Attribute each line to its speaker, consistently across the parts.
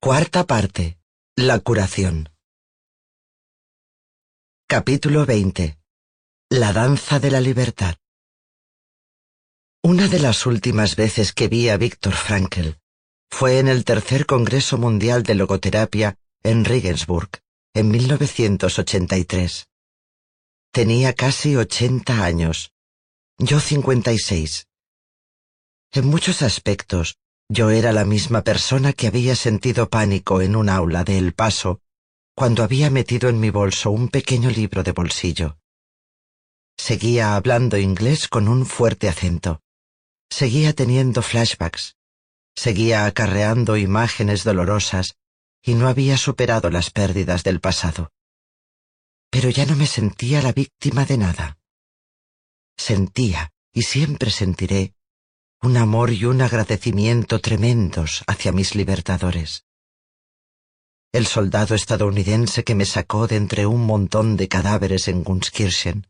Speaker 1: Cuarta parte. La curación. Capítulo 20. La danza de la libertad. Una de las últimas veces que vi a Víctor Frankl fue en el tercer Congreso Mundial de Logoterapia en Regensburg, en 1983. Tenía casi 80 años, yo 56. En muchos aspectos, yo era la misma persona que había sentido pánico en un aula de El Paso cuando había metido en mi bolso un pequeño libro de bolsillo. Seguía hablando inglés con un fuerte acento. Seguía teniendo flashbacks. Seguía acarreando imágenes dolorosas y no había superado las pérdidas del pasado. Pero ya no me sentía la víctima de nada. Sentía, y siempre sentiré, un amor y un agradecimiento tremendos hacia mis libertadores. El soldado estadounidense que me sacó de entre un montón de cadáveres en Gunskirchen.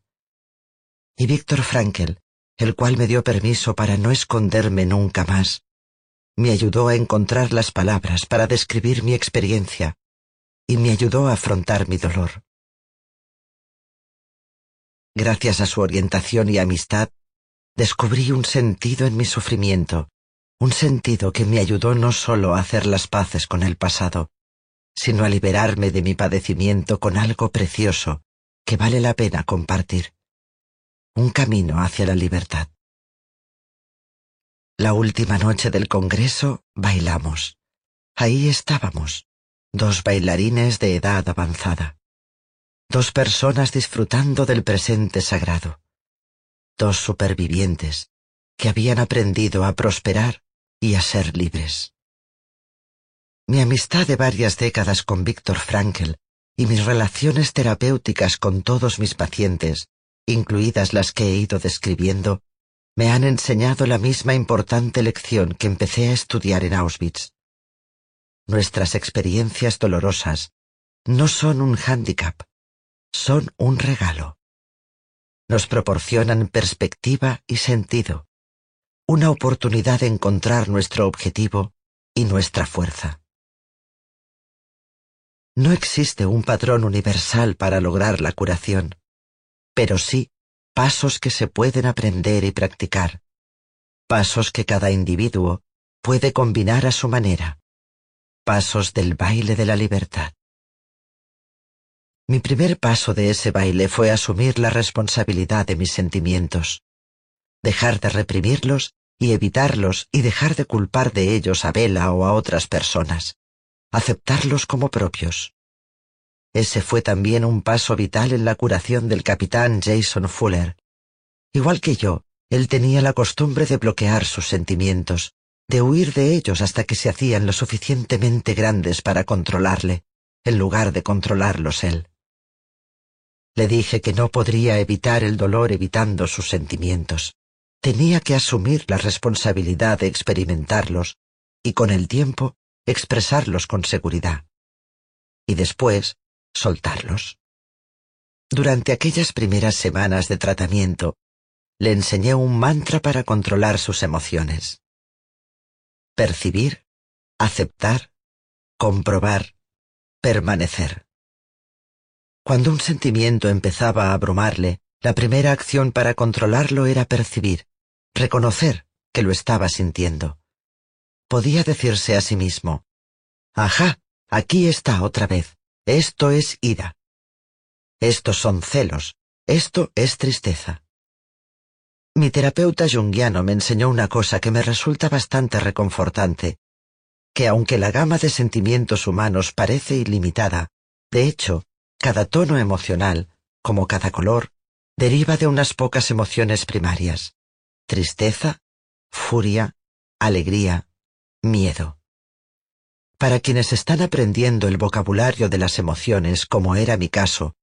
Speaker 1: Y Víctor Frankel, el cual me dio permiso para no esconderme nunca más, me ayudó a encontrar las palabras para describir mi experiencia y me ayudó a afrontar mi dolor. Gracias a su orientación y amistad, descubrí un sentido en mi sufrimiento, un sentido que me ayudó no solo a hacer las paces con el pasado, sino a liberarme de mi padecimiento con algo precioso que vale la pena compartir. Un camino hacia la libertad. La última noche del Congreso bailamos. Ahí estábamos, dos bailarines de edad avanzada, dos personas disfrutando del presente sagrado dos supervivientes que habían aprendido a prosperar y a ser libres. Mi amistad de varias décadas con Víctor Frankl y mis relaciones terapéuticas con todos mis pacientes, incluidas las que he ido describiendo, me han enseñado la misma importante lección que empecé a estudiar en Auschwitz. Nuestras experiencias dolorosas no son un hándicap, son un regalo nos proporcionan perspectiva y sentido, una oportunidad de encontrar nuestro objetivo y nuestra fuerza. No existe un patrón universal para lograr la curación, pero sí pasos que se pueden aprender y practicar, pasos que cada individuo puede combinar a su manera, pasos del baile de la libertad. Mi primer paso de ese baile fue asumir la responsabilidad de mis sentimientos, dejar de reprimirlos y evitarlos y dejar de culpar de ellos a Vela o a otras personas, aceptarlos como propios. Ese fue también un paso vital en la curación del capitán Jason Fuller. Igual que yo, él tenía la costumbre de bloquear sus sentimientos, de huir de ellos hasta que se hacían lo suficientemente grandes para controlarle, en lugar de controlarlos él. Le dije que no podría evitar el dolor evitando sus sentimientos. Tenía que asumir la responsabilidad de experimentarlos y con el tiempo expresarlos con seguridad. Y después soltarlos. Durante aquellas primeras semanas de tratamiento, le enseñé un mantra para controlar sus emociones. Percibir, aceptar, comprobar, permanecer. Cuando un sentimiento empezaba a abrumarle, la primera acción para controlarlo era percibir, reconocer que lo estaba sintiendo. Podía decirse a sí mismo, Ajá, aquí está otra vez, esto es ira. Estos son celos, esto es tristeza. Mi terapeuta junguiano me enseñó una cosa que me resulta bastante reconfortante, que aunque la gama de sentimientos humanos parece ilimitada, de hecho, cada tono emocional, como cada color, deriva de unas pocas emociones primarias. Tristeza, furia, alegría, miedo. Para quienes están aprendiendo el vocabulario de las emociones, como era mi caso,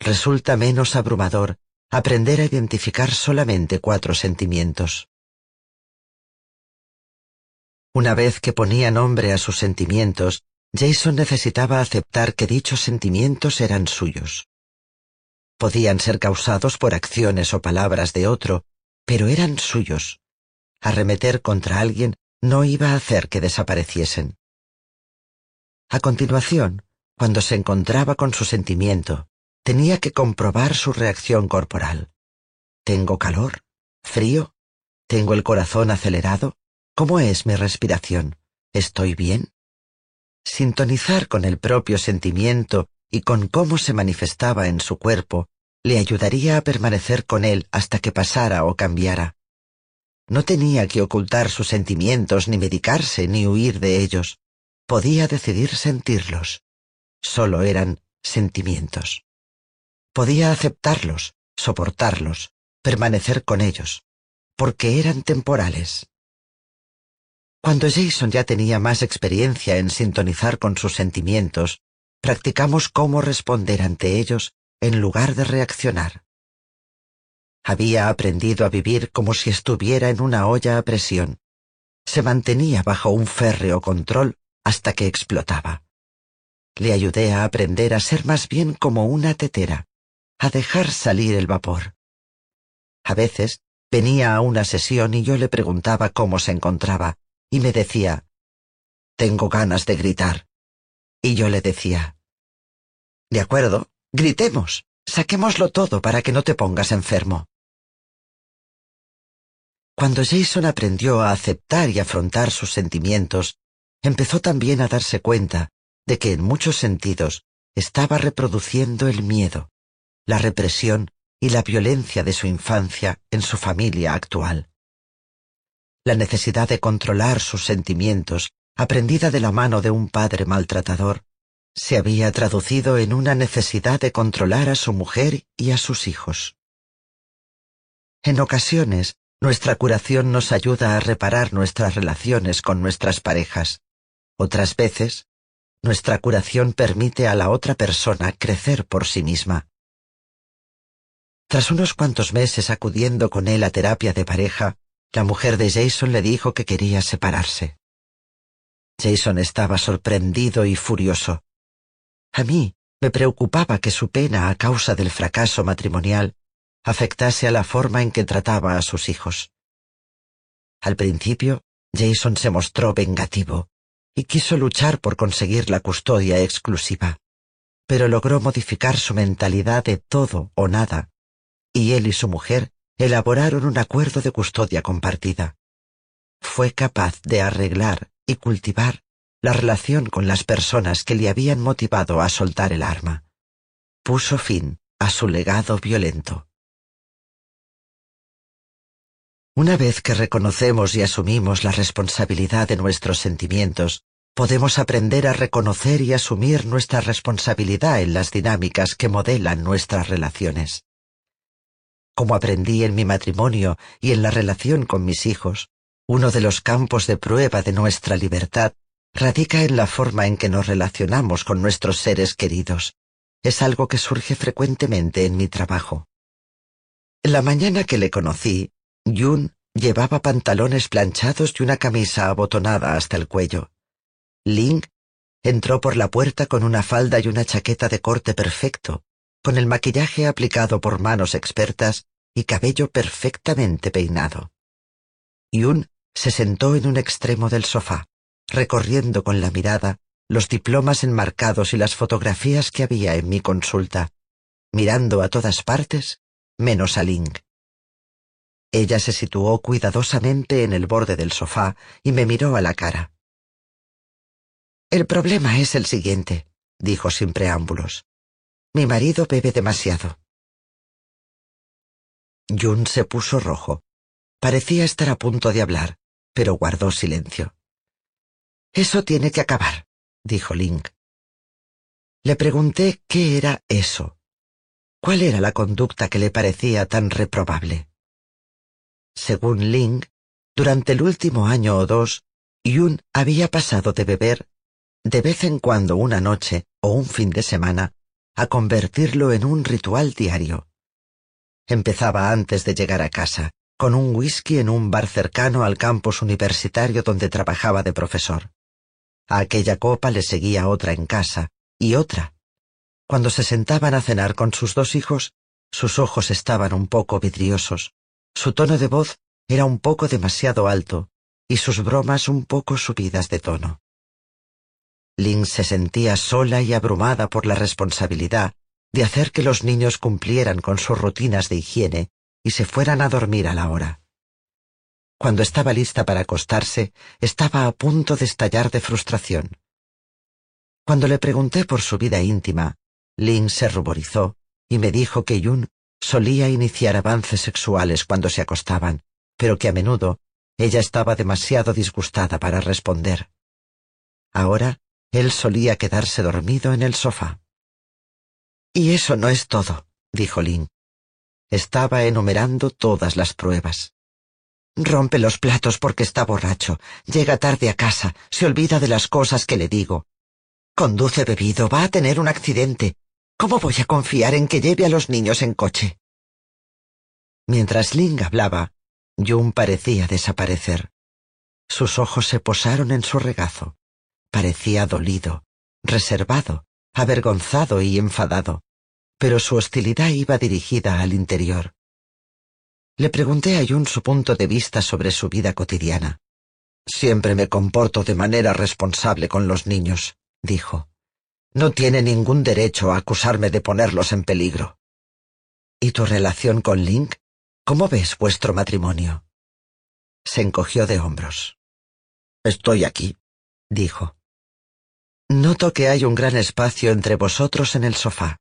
Speaker 1: resulta menos abrumador aprender a identificar solamente cuatro sentimientos. Una vez que ponía nombre a sus sentimientos, Jason necesitaba aceptar que dichos sentimientos eran suyos. Podían ser causados por acciones o palabras de otro, pero eran suyos. Arremeter contra alguien no iba a hacer que desapareciesen. A continuación, cuando se encontraba con su sentimiento, tenía que comprobar su reacción corporal. ¿Tengo calor? ¿Frío? ¿Tengo el corazón acelerado? ¿Cómo es mi respiración? ¿Estoy bien? Sintonizar con el propio sentimiento y con cómo se manifestaba en su cuerpo le ayudaría a permanecer con él hasta que pasara o cambiara. No tenía que ocultar sus sentimientos, ni medicarse, ni huir de ellos. Podía decidir sentirlos. Solo eran sentimientos. Podía aceptarlos, soportarlos, permanecer con ellos, porque eran temporales. Cuando Jason ya tenía más experiencia en sintonizar con sus sentimientos, practicamos cómo responder ante ellos en lugar de reaccionar. Había aprendido a vivir como si estuviera en una olla a presión. Se mantenía bajo un férreo control hasta que explotaba. Le ayudé a aprender a ser más bien como una tetera, a dejar salir el vapor. A veces venía a una sesión y yo le preguntaba cómo se encontraba, y me decía, Tengo ganas de gritar. Y yo le decía, De acuerdo, gritemos, saquémoslo todo para que no te pongas enfermo. Cuando Jason aprendió a aceptar y afrontar sus sentimientos, empezó también a darse cuenta de que en muchos sentidos estaba reproduciendo el miedo, la represión y la violencia de su infancia en su familia actual. La necesidad de controlar sus sentimientos, aprendida de la mano de un padre maltratador, se había traducido en una necesidad de controlar a su mujer y a sus hijos. En ocasiones, nuestra curación nos ayuda a reparar nuestras relaciones con nuestras parejas. Otras veces, nuestra curación permite a la otra persona crecer por sí misma. Tras unos cuantos meses acudiendo con él a terapia de pareja, la mujer de Jason le dijo que quería separarse. Jason estaba sorprendido y furioso. A mí me preocupaba que su pena a causa del fracaso matrimonial afectase a la forma en que trataba a sus hijos. Al principio, Jason se mostró vengativo y quiso luchar por conseguir la custodia exclusiva, pero logró modificar su mentalidad de todo o nada, y él y su mujer elaboraron un acuerdo de custodia compartida. Fue capaz de arreglar y cultivar la relación con las personas que le habían motivado a soltar el arma. Puso fin a su legado violento. Una vez que reconocemos y asumimos la responsabilidad de nuestros sentimientos, podemos aprender a reconocer y asumir nuestra responsabilidad en las dinámicas que modelan nuestras relaciones. Como aprendí en mi matrimonio y en la relación con mis hijos, uno de los campos de prueba de nuestra libertad radica en la forma en que nos relacionamos con nuestros seres queridos. Es algo que surge frecuentemente en mi trabajo. La mañana que le conocí, Jun Llevaba pantalones planchados y una camisa abotonada hasta el cuello. Ling entró por la puerta con una falda y una chaqueta de corte perfecto, con el maquillaje aplicado por manos expertas y cabello perfectamente peinado. Yun se sentó en un extremo del sofá, recorriendo con la mirada los diplomas enmarcados y las fotografías que había en mi consulta, mirando a todas partes menos a Ling. Ella se situó cuidadosamente en el borde del sofá y me miró a la cara. El problema es el siguiente, dijo sin preámbulos. Mi marido bebe demasiado. Jun se puso rojo. Parecía estar a punto de hablar, pero guardó silencio. Eso tiene que acabar, dijo Link. Le pregunté qué era eso. ¿Cuál era la conducta que le parecía tan reprobable? Según Ling, durante el último año o dos, Yun había pasado de beber de vez en cuando una noche o un fin de semana a convertirlo en un ritual diario. Empezaba antes de llegar a casa, con un whisky en un bar cercano al campus universitario donde trabajaba de profesor. A aquella copa le seguía otra en casa, y otra. Cuando se sentaban a cenar con sus dos hijos, sus ojos estaban un poco vidriosos, su tono de voz era un poco demasiado alto y sus bromas un poco subidas de tono. Lynn se sentía sola y abrumada por la responsabilidad de hacer que los niños cumplieran con sus rutinas de higiene y se fueran a dormir a la hora. Cuando estaba lista para acostarse, estaba a punto de estallar de frustración. Cuando le pregunté por su vida íntima, Lynn se ruborizó y me dijo que Yun solía iniciar avances sexuales cuando se acostaban, pero que a menudo ella estaba demasiado disgustada para responder. Ahora él solía quedarse dormido en el sofá. Y eso no es todo, dijo Lynn. Estaba enumerando todas las pruebas. Rompe los platos porque está borracho, llega tarde a casa, se olvida de las cosas que le digo. Conduce bebido, va a tener un accidente, ¿Cómo voy a confiar en que lleve a los niños en coche? Mientras Ling hablaba, Jun parecía desaparecer. Sus ojos se posaron en su regazo. Parecía dolido, reservado, avergonzado y enfadado, pero su hostilidad iba dirigida al interior. Le pregunté a Jun su punto de vista sobre su vida cotidiana. Siempre me comporto de manera responsable con los niños, dijo. No tiene ningún derecho a acusarme de ponerlos en peligro. ¿Y tu relación con Link? ¿Cómo ves vuestro matrimonio? Se encogió de hombros. Estoy aquí, dijo. Noto que hay un gran espacio entre vosotros en el sofá.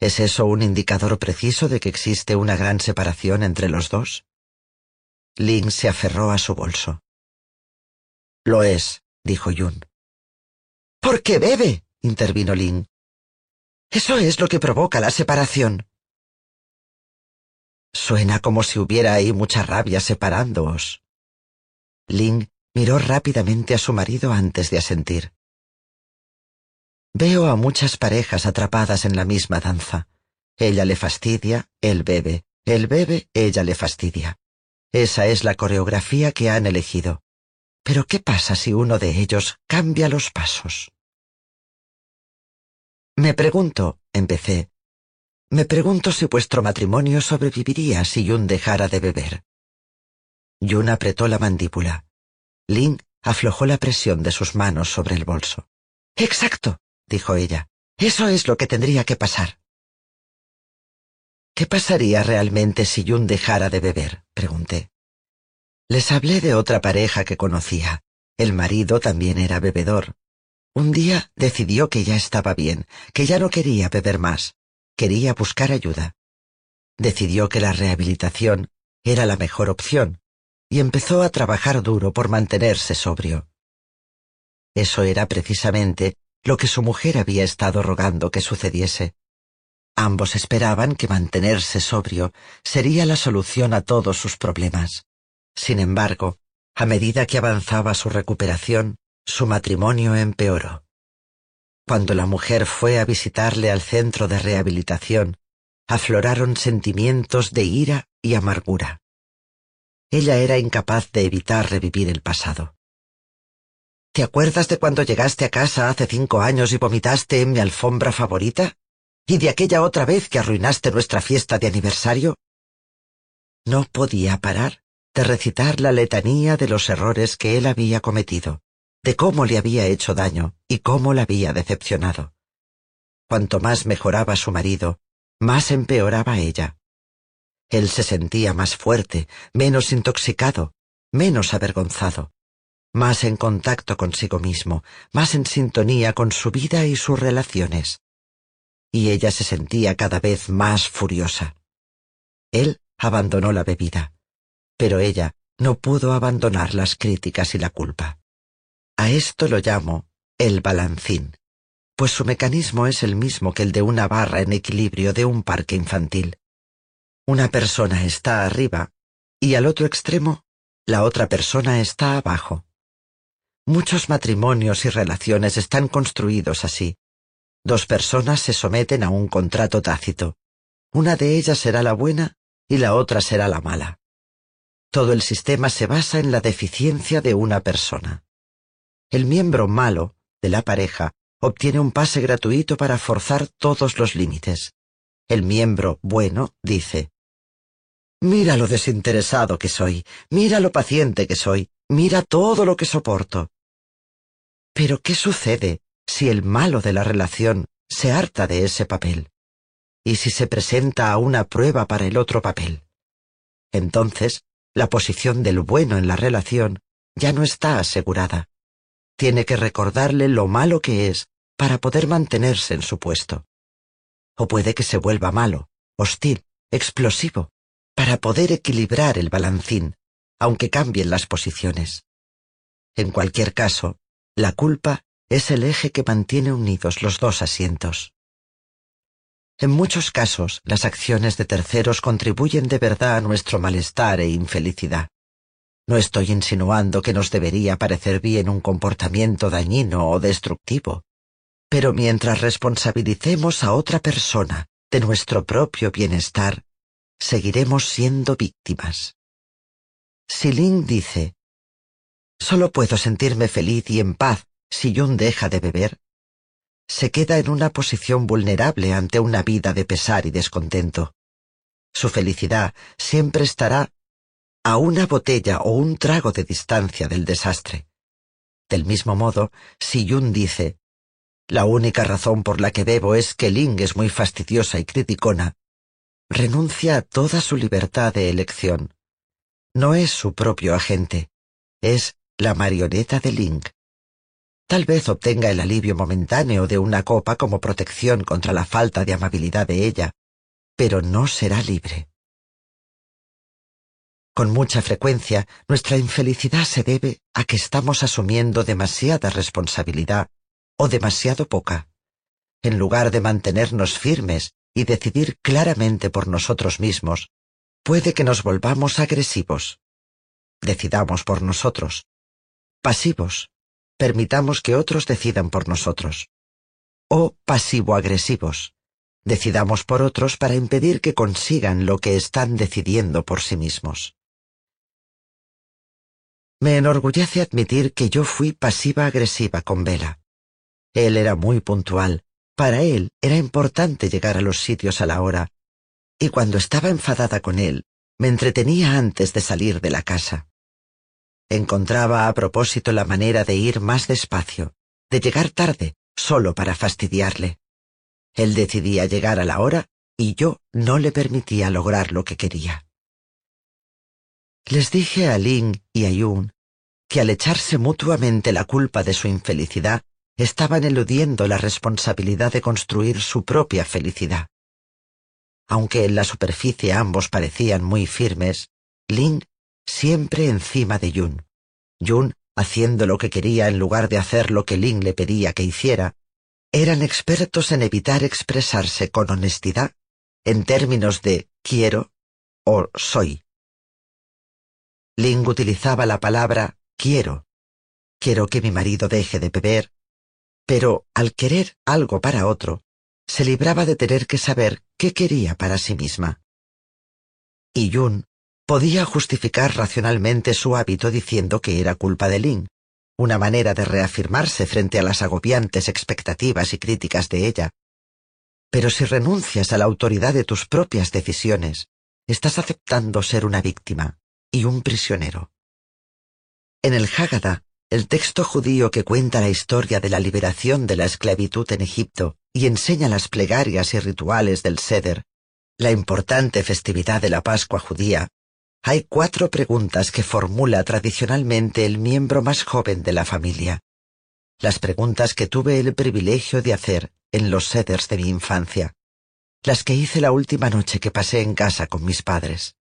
Speaker 1: ¿Es eso un indicador preciso de que existe una gran separación entre los dos? Link se aferró a su bolso. Lo es, dijo Yun. ¿Por qué bebe? intervino Lin. Eso es lo que provoca la separación. Suena como si hubiera ahí mucha rabia separándoos. Lin miró rápidamente a su marido antes de asentir. Veo a muchas parejas atrapadas en la misma danza. Ella le fastidia, él bebe, él bebe, ella le fastidia. Esa es la coreografía que han elegido. Pero ¿qué pasa si uno de ellos cambia los pasos? Me pregunto, empecé, me pregunto si vuestro matrimonio sobreviviría si Yun dejara de beber. Yun apretó la mandíbula. Lin aflojó la presión de sus manos sobre el bolso. Exacto, dijo ella. Eso es lo que tendría que pasar. ¿Qué pasaría realmente si Yun dejara de beber? pregunté. Les hablé de otra pareja que conocía. El marido también era bebedor, un día decidió que ya estaba bien, que ya no quería beber más, quería buscar ayuda. Decidió que la rehabilitación era la mejor opción y empezó a trabajar duro por mantenerse sobrio. Eso era precisamente lo que su mujer había estado rogando que sucediese. Ambos esperaban que mantenerse sobrio sería la solución a todos sus problemas. Sin embargo, a medida que avanzaba su recuperación, su matrimonio empeoró. Cuando la mujer fue a visitarle al centro de rehabilitación, afloraron sentimientos de ira y amargura. ella era incapaz de evitar revivir el pasado. ¿Te acuerdas de cuando llegaste a casa hace cinco años y vomitaste en mi alfombra favorita? ¿Y de aquella otra vez que arruinaste nuestra fiesta de aniversario? No podía parar de recitar la letanía de los errores que él había cometido, de cómo le había hecho daño y cómo la había decepcionado. Cuanto más mejoraba su marido, más empeoraba ella. Él se sentía más fuerte, menos intoxicado, menos avergonzado, más en contacto consigo mismo, más en sintonía con su vida y sus relaciones. Y ella se sentía cada vez más furiosa. Él abandonó la bebida, pero ella no pudo abandonar las críticas y la culpa. A esto lo llamo el balancín pues su mecanismo es el mismo que el de una barra en equilibrio de un parque infantil. Una persona está arriba y al otro extremo la otra persona está abajo. Muchos matrimonios y relaciones están construidos así. Dos personas se someten a un contrato tácito. Una de ellas será la buena y la otra será la mala. Todo el sistema se basa en la deficiencia de una persona. El miembro malo de la pareja obtiene un pase gratuito para forzar todos los límites. El miembro bueno dice, Mira lo desinteresado que soy, mira lo paciente que soy, mira todo lo que soporto. Pero ¿qué sucede si el malo de la relación se harta de ese papel? ¿Y si se presenta a una prueba para el otro papel? Entonces, la posición del bueno en la relación ya no está asegurada tiene que recordarle lo malo que es para poder mantenerse en su puesto. O puede que se vuelva malo, hostil, explosivo, para poder equilibrar el balancín, aunque cambien las posiciones. En cualquier caso, la culpa es el eje que mantiene unidos los dos asientos. En muchos casos, las acciones de terceros contribuyen de verdad a nuestro malestar e infelicidad. No estoy insinuando que nos debería parecer bien un comportamiento dañino o destructivo, pero mientras responsabilicemos a otra persona de nuestro propio bienestar, seguiremos siendo víctimas. Si Lin dice, solo puedo sentirme feliz y en paz si Jun deja de beber, se queda en una posición vulnerable ante una vida de pesar y descontento. Su felicidad siempre estará a una botella o un trago de distancia del desastre. Del mismo modo, si Yun dice, la única razón por la que bebo es que Ling es muy fastidiosa y criticona, renuncia a toda su libertad de elección. No es su propio agente, es la marioneta de Ling. Tal vez obtenga el alivio momentáneo de una copa como protección contra la falta de amabilidad de ella, pero no será libre. Con mucha frecuencia, nuestra infelicidad se debe a que estamos asumiendo demasiada responsabilidad o demasiado poca. En lugar de mantenernos firmes y decidir claramente por nosotros mismos, puede que nos volvamos agresivos. Decidamos por nosotros. Pasivos. Permitamos que otros decidan por nosotros. O pasivo-agresivos. Decidamos por otros para impedir que consigan lo que están decidiendo por sí mismos. Me enorgullece admitir que yo fui pasiva-agresiva con Vela. Él era muy puntual. Para él era importante llegar a los sitios a la hora. Y cuando estaba enfadada con él, me entretenía antes de salir de la casa. Encontraba a propósito la manera de ir más despacio, de llegar tarde, solo para fastidiarle. Él decidía llegar a la hora y yo no le permitía lograr lo que quería. Les dije a Ling y a Yun que al echarse mutuamente la culpa de su infelicidad, estaban eludiendo la responsabilidad de construir su propia felicidad. Aunque en la superficie ambos parecían muy firmes, Ling siempre encima de Yun. Yun haciendo lo que quería en lugar de hacer lo que Ling le pedía que hiciera, eran expertos en evitar expresarse con honestidad en términos de quiero o soy. Ling utilizaba la palabra quiero. Quiero que mi marido deje de beber. Pero al querer algo para otro, se libraba de tener que saber qué quería para sí misma. Y Yun Podía justificar racionalmente su hábito diciendo que era culpa de Lynn, una manera de reafirmarse frente a las agobiantes expectativas y críticas de ella. Pero si renuncias a la autoridad de tus propias decisiones, estás aceptando ser una víctima y un prisionero. En el Haggadah, el texto judío que cuenta la historia de la liberación de la esclavitud en Egipto y enseña las plegarias y rituales del Seder, la importante festividad de la Pascua judía, hay cuatro preguntas que formula tradicionalmente el miembro más joven de la familia. Las preguntas que tuve el privilegio de hacer en los seders de mi infancia. Las que hice la última noche que pasé en casa con mis padres.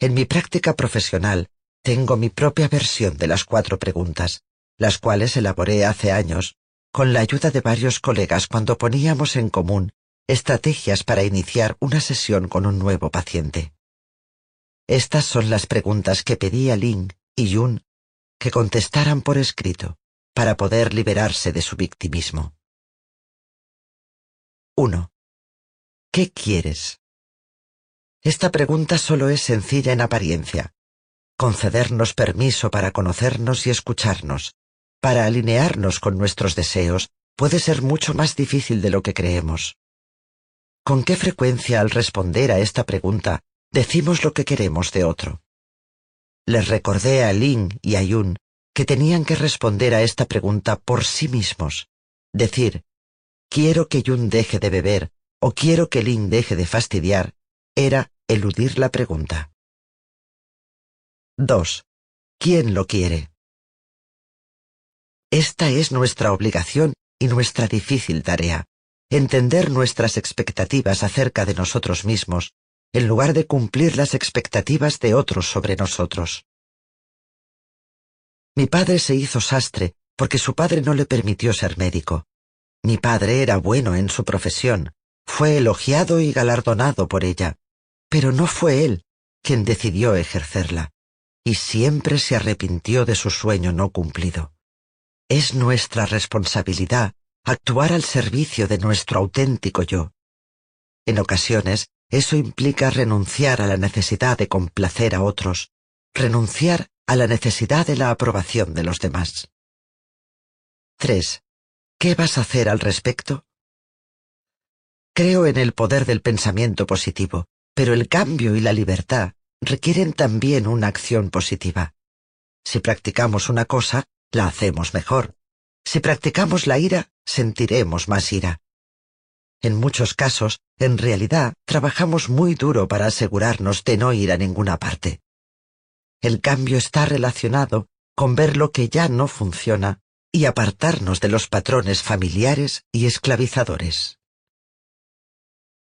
Speaker 1: En mi práctica profesional tengo mi propia versión de las cuatro preguntas, las cuales elaboré hace años con la ayuda de varios colegas cuando poníamos en común estrategias para iniciar una sesión con un nuevo paciente. Estas son las preguntas que pedí a Lin y Yun que contestaran por escrito para poder liberarse de su victimismo. 1. ¿Qué quieres? Esta pregunta solo es sencilla en apariencia. Concedernos permiso para conocernos y escucharnos, para alinearnos con nuestros deseos, puede ser mucho más difícil de lo que creemos. ¿Con qué frecuencia al responder a esta pregunta decimos lo que queremos de otro. Les recordé a Lin y a Yun que tenían que responder a esta pregunta por sí mismos. Decir, quiero que Yun deje de beber o quiero que Lin deje de fastidiar, era eludir la pregunta. 2. ¿Quién lo quiere? Esta es nuestra obligación y nuestra difícil tarea, entender nuestras expectativas acerca de nosotros mismos en lugar de cumplir las expectativas de otros sobre nosotros. Mi padre se hizo sastre porque su padre no le permitió ser médico. Mi padre era bueno en su profesión, fue elogiado y galardonado por ella, pero no fue él quien decidió ejercerla, y siempre se arrepintió de su sueño no cumplido. Es nuestra responsabilidad actuar al servicio de nuestro auténtico yo. En ocasiones eso implica renunciar a la necesidad de complacer a otros, renunciar a la necesidad de la aprobación de los demás. 3. ¿Qué vas a hacer al respecto? Creo en el poder del pensamiento positivo, pero el cambio y la libertad requieren también una acción positiva. Si practicamos una cosa, la hacemos mejor. Si practicamos la ira, sentiremos más ira. En muchos casos, en realidad, trabajamos muy duro para asegurarnos de no ir a ninguna parte. El cambio está relacionado con ver lo que ya no funciona y apartarnos de los patrones familiares y esclavizadores.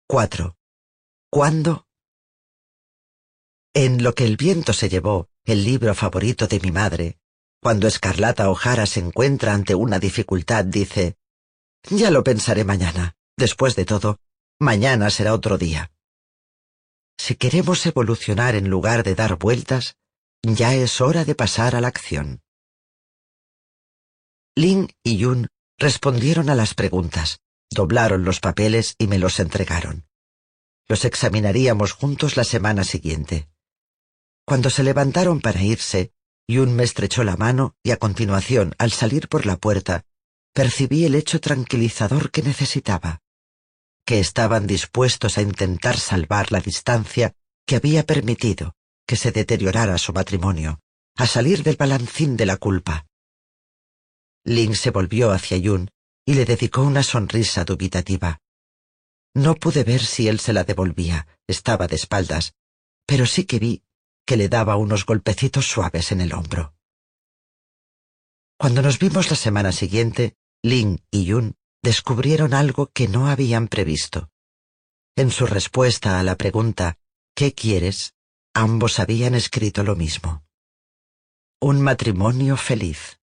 Speaker 1: 4. ¿Cuándo? En Lo que el viento se llevó, el libro favorito de mi madre, cuando Escarlata O'Hara se encuentra ante una dificultad, dice, Ya lo pensaré mañana. Después de todo, mañana será otro día. Si queremos evolucionar en lugar de dar vueltas, ya es hora de pasar a la acción. Lin y Yun respondieron a las preguntas, doblaron los papeles y me los entregaron. Los examinaríamos juntos la semana siguiente. Cuando se levantaron para irse, Yun me estrechó la mano y a continuación, al salir por la puerta, percibí el hecho tranquilizador que necesitaba, que estaban dispuestos a intentar salvar la distancia que había permitido que se deteriorara su matrimonio, a salir del balancín de la culpa. Lin se volvió hacia Yun y le dedicó una sonrisa dubitativa. No pude ver si él se la devolvía, estaba de espaldas, pero sí que vi que le daba unos golpecitos suaves en el hombro. Cuando nos vimos la semana siguiente, Lin y Yun descubrieron algo que no habían previsto. En su respuesta a la pregunta ¿Qué quieres? ambos habían escrito lo mismo. Un matrimonio feliz.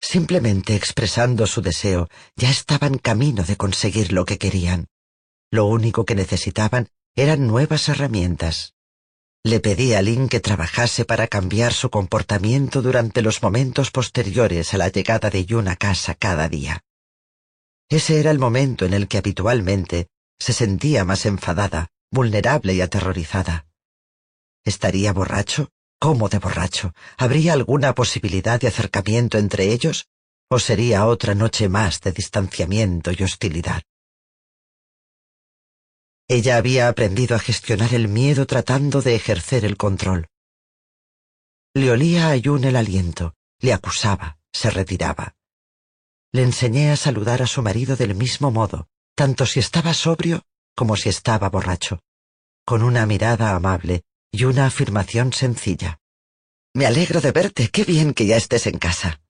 Speaker 1: Simplemente expresando su deseo, ya estaban camino de conseguir lo que querían. Lo único que necesitaban eran nuevas herramientas. Le pedí a Lin que trabajase para cambiar su comportamiento durante los momentos posteriores a la llegada de Yun a casa cada día. Ese era el momento en el que habitualmente se sentía más enfadada vulnerable y aterrorizada. ¿Estaría borracho? ¿Cómo de borracho? ¿Habría alguna posibilidad de acercamiento entre ellos? ¿O sería otra noche más de distanciamiento y hostilidad? Ella había aprendido a gestionar el miedo tratando de ejercer el control. Le olía a Yun el aliento, le acusaba, se retiraba. Le enseñé a saludar a su marido del mismo modo, tanto si estaba sobrio como si estaba borracho, con una mirada amable y una afirmación sencilla. Me alegro de verte, qué bien que ya estés en casa.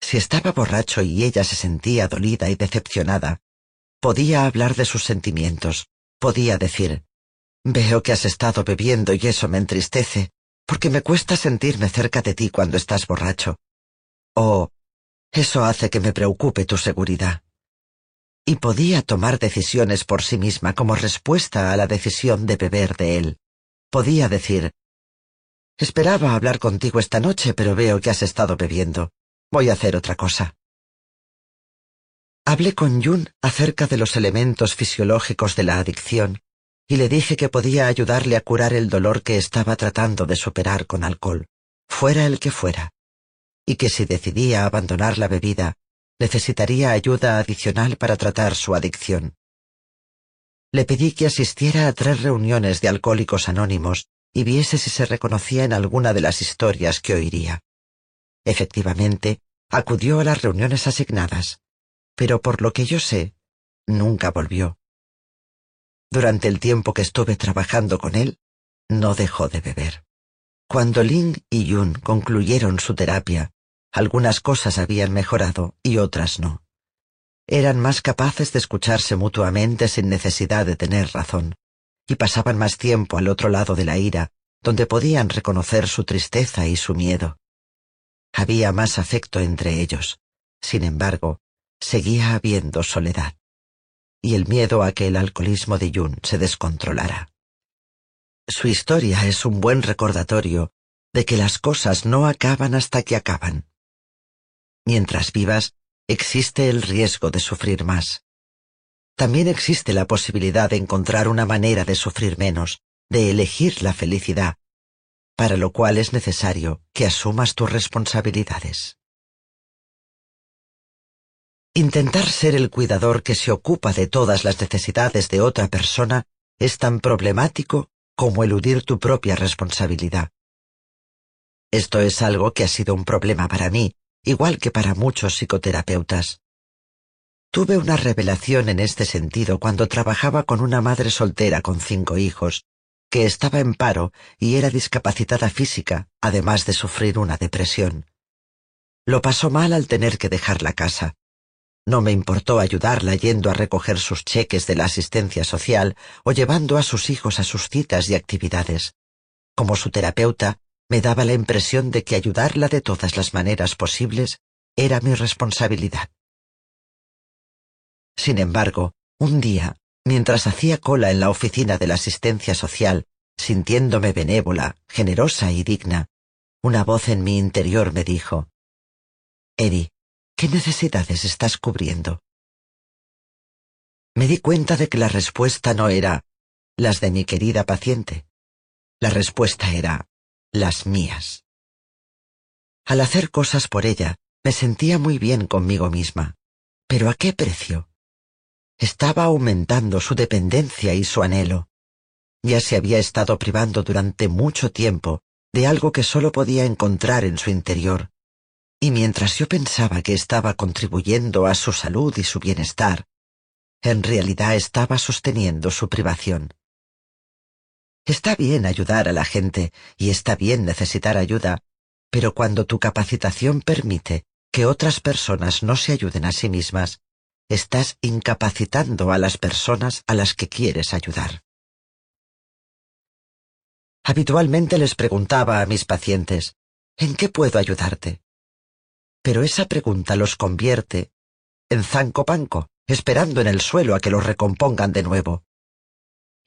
Speaker 1: Si estaba borracho y ella se sentía dolida y decepcionada, podía hablar de sus sentimientos, podía decir, veo que has estado bebiendo y eso me entristece, porque me cuesta sentirme cerca de ti cuando estás borracho. O, eso hace que me preocupe tu seguridad. Y podía tomar decisiones por sí misma como respuesta a la decisión de beber de él. Podía decir, Esperaba hablar contigo esta noche, pero veo que has estado bebiendo. Voy a hacer otra cosa. Hablé con Yun acerca de los elementos fisiológicos de la adicción y le dije que podía ayudarle a curar el dolor que estaba tratando de superar con alcohol, fuera el que fuera, y que si decidía abandonar la bebida, necesitaría ayuda adicional para tratar su adicción. Le pedí que asistiera a tres reuniones de alcohólicos anónimos y viese si se reconocía en alguna de las historias que oiría. Efectivamente, acudió a las reuniones asignadas, pero por lo que yo sé, nunca volvió. Durante el tiempo que estuve trabajando con él, no dejó de beber. Cuando Ling y Yun concluyeron su terapia, algunas cosas habían mejorado y otras no. Eran más capaces de escucharse mutuamente sin necesidad de tener razón y pasaban más tiempo al otro lado de la ira, donde podían reconocer su tristeza y su miedo. Había más afecto entre ellos. Sin embargo, seguía habiendo soledad y el miedo a que el alcoholismo de Yun se descontrolara. Su historia es un buen recordatorio de que las cosas no acaban hasta que acaban. Mientras vivas, existe el riesgo de sufrir más también existe la posibilidad de encontrar una manera de sufrir menos, de elegir la felicidad, para lo cual es necesario que asumas tus responsabilidades. Intentar ser el cuidador que se ocupa de todas las necesidades de otra persona es tan problemático como eludir tu propia responsabilidad. Esto es algo que ha sido un problema para mí, igual que para muchos psicoterapeutas. Tuve una revelación en este sentido cuando trabajaba con una madre soltera con cinco hijos, que estaba en paro y era discapacitada física, además de sufrir una depresión. Lo pasó mal al tener que dejar la casa. No me importó ayudarla yendo a recoger sus cheques de la asistencia social o llevando a sus hijos a sus citas y actividades. Como su terapeuta, me daba la impresión de que ayudarla de todas las maneras posibles era mi responsabilidad. Sin embargo, un día, mientras hacía cola en la oficina de la asistencia social, sintiéndome benévola, generosa y digna, una voz en mi interior me dijo, Eri, ¿qué necesidades estás cubriendo? Me di cuenta de que la respuesta no era las de mi querida paciente. La respuesta era las mías. Al hacer cosas por ella, me sentía muy bien conmigo misma. Pero ¿a qué precio? estaba aumentando su dependencia y su anhelo. Ya se había estado privando durante mucho tiempo de algo que sólo podía encontrar en su interior, y mientras yo pensaba que estaba contribuyendo a su salud y su bienestar, en realidad estaba sosteniendo su privación. Está bien ayudar a la gente y está bien necesitar ayuda, pero cuando tu capacitación permite que otras personas no se ayuden a sí mismas, estás incapacitando a las personas a las que quieres ayudar. Habitualmente les preguntaba a mis pacientes, ¿en qué puedo ayudarte? Pero esa pregunta los convierte en zanco panco, esperando en el suelo a que los recompongan de nuevo.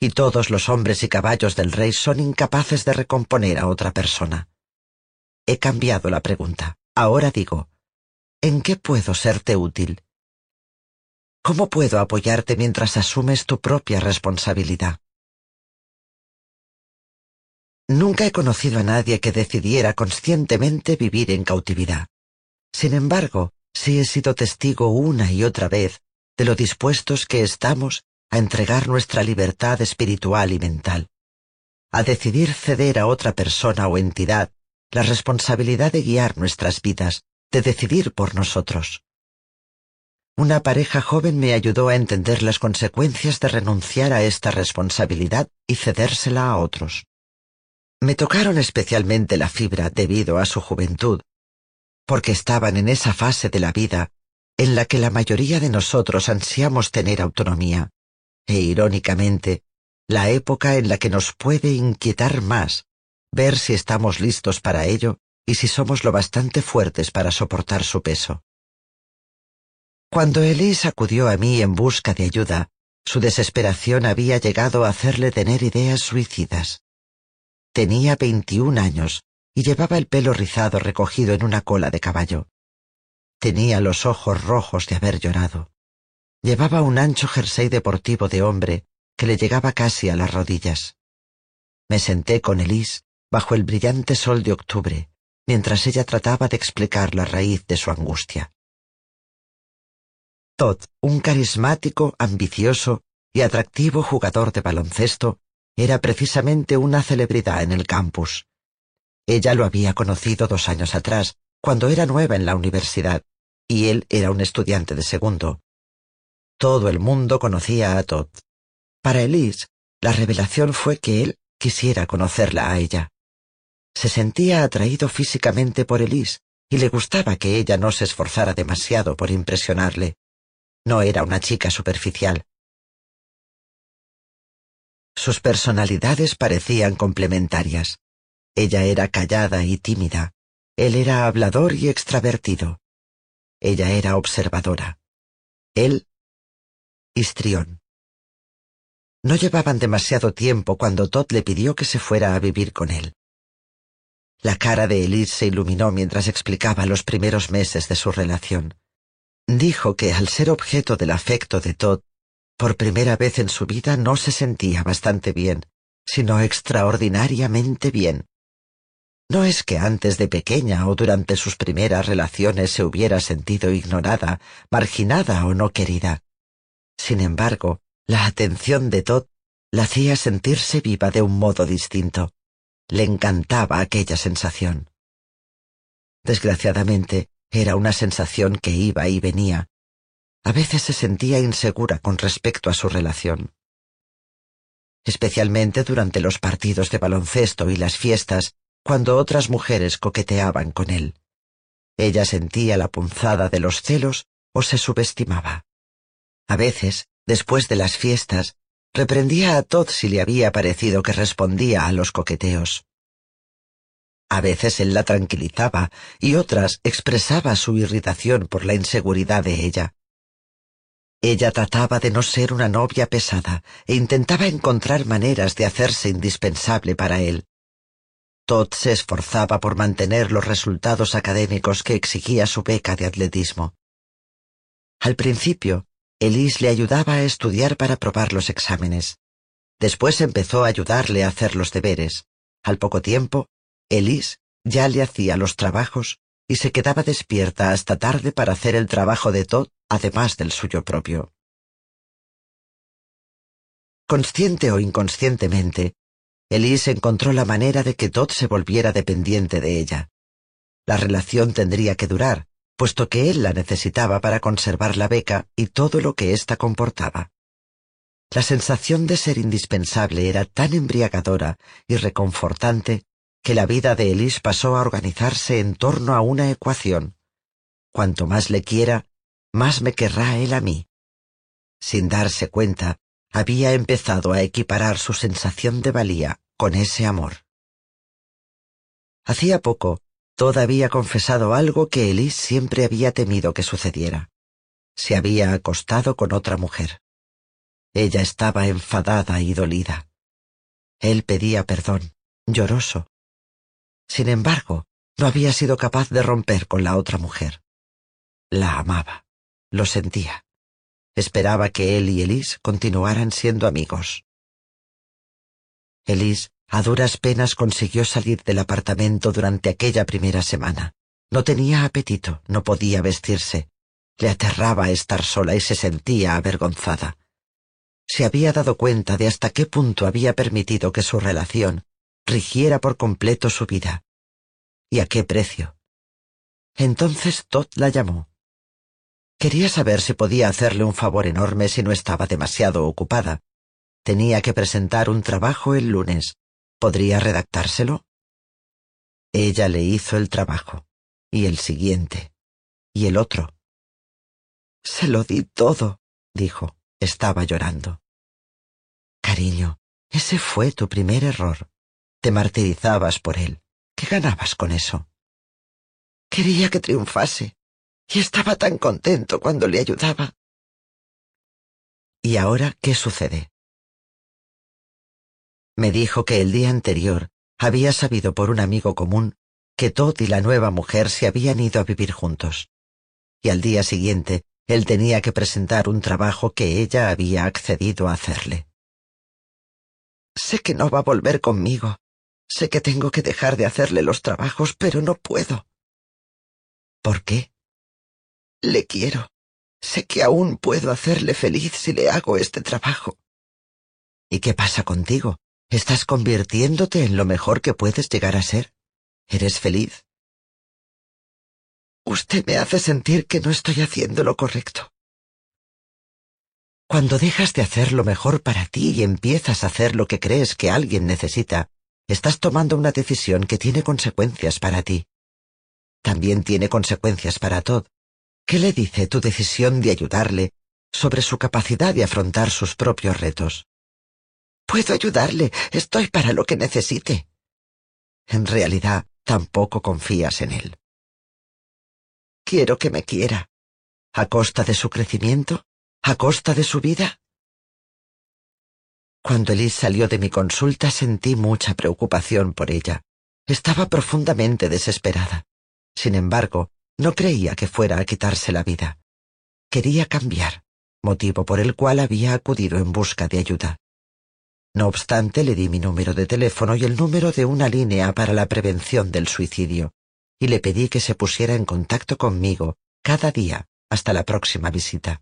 Speaker 1: Y todos los hombres y caballos del rey son incapaces de recomponer a otra persona. He cambiado la pregunta. Ahora digo, ¿en qué puedo serte útil? ¿Cómo puedo apoyarte mientras asumes tu propia responsabilidad? Nunca he conocido a nadie que decidiera conscientemente vivir en cautividad. Sin embargo, sí he sido testigo una y otra vez de lo dispuestos que estamos a entregar nuestra libertad espiritual y mental, a decidir ceder a otra persona o entidad la responsabilidad de guiar nuestras vidas, de decidir por nosotros. Una pareja joven me ayudó a entender las consecuencias de renunciar a esta responsabilidad y cedérsela a otros. Me tocaron especialmente la fibra debido a su juventud, porque estaban en esa fase de la vida en la que la mayoría de nosotros ansiamos tener autonomía, e irónicamente, la época en la que nos puede inquietar más ver si estamos listos para ello y si somos lo bastante fuertes para soportar su peso. Cuando Elise acudió a mí en busca de ayuda, su desesperación había llegado a hacerle tener ideas suicidas. Tenía veintiún años y llevaba el pelo rizado recogido en una cola de caballo. Tenía los ojos rojos de haber llorado. Llevaba un ancho jersey deportivo de hombre que le llegaba casi a las rodillas. Me senté con Elise bajo el brillante sol de octubre, mientras ella trataba de explicar la raíz de su angustia. Todd, un carismático, ambicioso y atractivo jugador de baloncesto, era precisamente una celebridad en el campus. Ella lo había conocido dos años atrás, cuando era nueva en la universidad, y él era un estudiante de segundo. Todo el mundo conocía a Todd. Para Elise, la revelación fue que él quisiera conocerla a ella. Se sentía atraído físicamente por Elise y le gustaba que ella no se esforzara demasiado por impresionarle. No era una chica superficial. Sus personalidades parecían complementarias. Ella era callada y tímida. Él era hablador y extravertido. Ella era observadora. Él, histrión. No llevaban demasiado tiempo cuando Todd le pidió que se fuera a vivir con él. La cara de Elise se iluminó mientras explicaba los primeros meses de su relación. Dijo que al ser objeto del afecto de Todd, por primera vez en su vida no se sentía bastante bien, sino extraordinariamente bien. No es que antes de pequeña o durante sus primeras relaciones se hubiera sentido ignorada, marginada o no querida. Sin embargo, la atención de Todd la hacía sentirse viva de un modo distinto. Le encantaba aquella sensación. Desgraciadamente, era una sensación que iba y venía. A veces se sentía insegura con respecto a su relación. Especialmente durante los partidos de baloncesto y las fiestas, cuando otras mujeres coqueteaban con él. Ella sentía la punzada de los celos o se subestimaba. A veces, después de las fiestas, reprendía a Todd si le había parecido que respondía a los coqueteos. A veces él la tranquilizaba y otras expresaba su irritación por la inseguridad de ella. Ella trataba de no ser una novia pesada e intentaba encontrar maneras de hacerse indispensable para él. Todd se esforzaba por mantener los resultados académicos que exigía su beca de atletismo. Al principio, Elise le ayudaba a estudiar para probar los exámenes. Después empezó a ayudarle a hacer los deberes. Al poco tiempo, Elise ya le hacía los trabajos y se quedaba despierta hasta tarde para hacer el trabajo de Todd, además del suyo propio. Consciente o inconscientemente, Elise encontró la manera de que Todd se volviera dependiente de ella. La relación tendría que durar, puesto que él la necesitaba para conservar la beca y todo lo que ésta comportaba. La sensación de ser indispensable era tan embriagadora y reconfortante que la vida de Elise pasó a organizarse en torno a una ecuación. Cuanto más le quiera, más me querrá él a mí. Sin darse cuenta, había empezado a equiparar su sensación de valía con ese amor. Hacía poco, Todd había confesado algo que Elise siempre había temido que sucediera. Se había acostado con otra mujer. Ella estaba enfadada y dolida. Él pedía perdón, lloroso, sin embargo, no había sido capaz de romper con la otra mujer. La amaba, lo sentía. Esperaba que él y Elise continuaran siendo amigos. Elise A duras penas consiguió salir del apartamento durante aquella primera semana. No tenía apetito, no podía vestirse. Le aterraba estar sola y se sentía avergonzada. Se había dado cuenta de hasta qué punto había permitido que su relación rigiera por completo su vida. ¿Y a qué precio? Entonces Todd la llamó. Quería saber si podía hacerle un favor enorme si no estaba demasiado ocupada. Tenía que presentar un trabajo el lunes. ¿Podría redactárselo? Ella le hizo el trabajo, y el siguiente, y el otro. Se lo di todo, dijo. Estaba llorando. Cariño, ese fue tu primer error. Te martirizabas por él. ¿Qué ganabas con eso? Quería que triunfase, y estaba tan contento cuando le ayudaba. ¿Y ahora qué sucede? Me dijo que el día anterior había sabido por un amigo común que Todd y la nueva mujer se habían ido a vivir juntos. Y al día siguiente él tenía que presentar un trabajo que ella había accedido a hacerle. Sé que no va a volver conmigo. Sé que tengo que dejar de hacerle los trabajos, pero no puedo. ¿Por qué? Le quiero. Sé que aún puedo hacerle feliz si le hago este trabajo. ¿Y qué pasa contigo? Estás convirtiéndote en lo mejor que puedes llegar a ser. ¿Eres feliz? Usted me hace sentir que no estoy haciendo lo correcto. Cuando dejas de hacer lo mejor para ti y empiezas a hacer lo que crees que alguien necesita, estás tomando una decisión que tiene consecuencias para ti. También tiene consecuencias para Todd. ¿Qué le dice tu decisión de ayudarle sobre su capacidad de afrontar sus propios retos? Puedo ayudarle, estoy para lo que necesite. En realidad, tampoco confías en él. Quiero que me quiera. ¿A costa de su crecimiento? ¿A costa de su vida? Cuando Elise salió de mi consulta sentí mucha preocupación por ella. Estaba profundamente desesperada. Sin embargo, no creía que fuera a quitarse la vida. Quería cambiar, motivo por el cual había acudido en busca de ayuda. No obstante, le di mi número de teléfono y el número de una línea para la prevención del suicidio, y le pedí que se pusiera en contacto conmigo cada día hasta la próxima visita.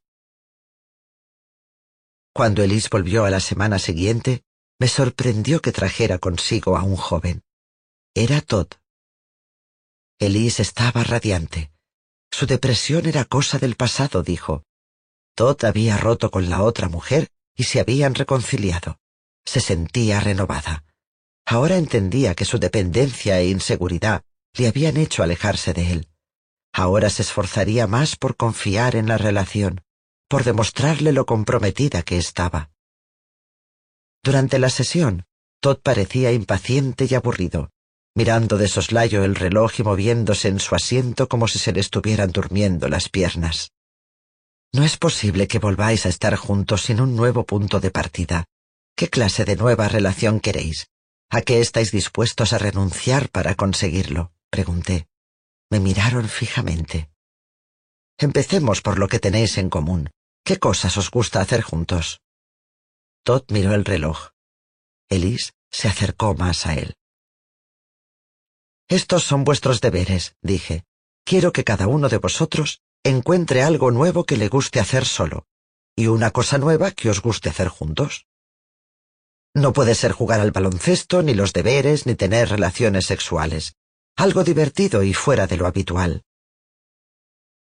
Speaker 1: Cuando Elise volvió a la semana siguiente, me sorprendió que trajera consigo a un joven. Era Todd. Elise estaba radiante. Su depresión era cosa del pasado, dijo. Todd había roto con la otra mujer y se habían reconciliado se sentía renovada. Ahora entendía que su dependencia e inseguridad le habían hecho alejarse de él. Ahora se esforzaría más por confiar en la relación, por demostrarle lo comprometida que estaba. Durante la sesión, Todd parecía impaciente y aburrido, mirando de soslayo el reloj y moviéndose en su asiento como si se le estuvieran durmiendo las piernas. No es posible que volváis a estar juntos sin un nuevo punto de partida, ¿Qué clase de nueva relación queréis? ¿A qué estáis dispuestos a renunciar para conseguirlo? pregunté. Me miraron fijamente. Empecemos por lo que tenéis en común. ¿Qué cosas os gusta hacer juntos? Todd miró el reloj. Elise se acercó más a él. Estos son vuestros deberes, dije. Quiero que cada uno de vosotros encuentre algo nuevo que le guste hacer solo, y una cosa nueva que os guste hacer juntos. No puede ser jugar al baloncesto, ni los deberes, ni tener relaciones sexuales. Algo divertido y fuera de lo habitual.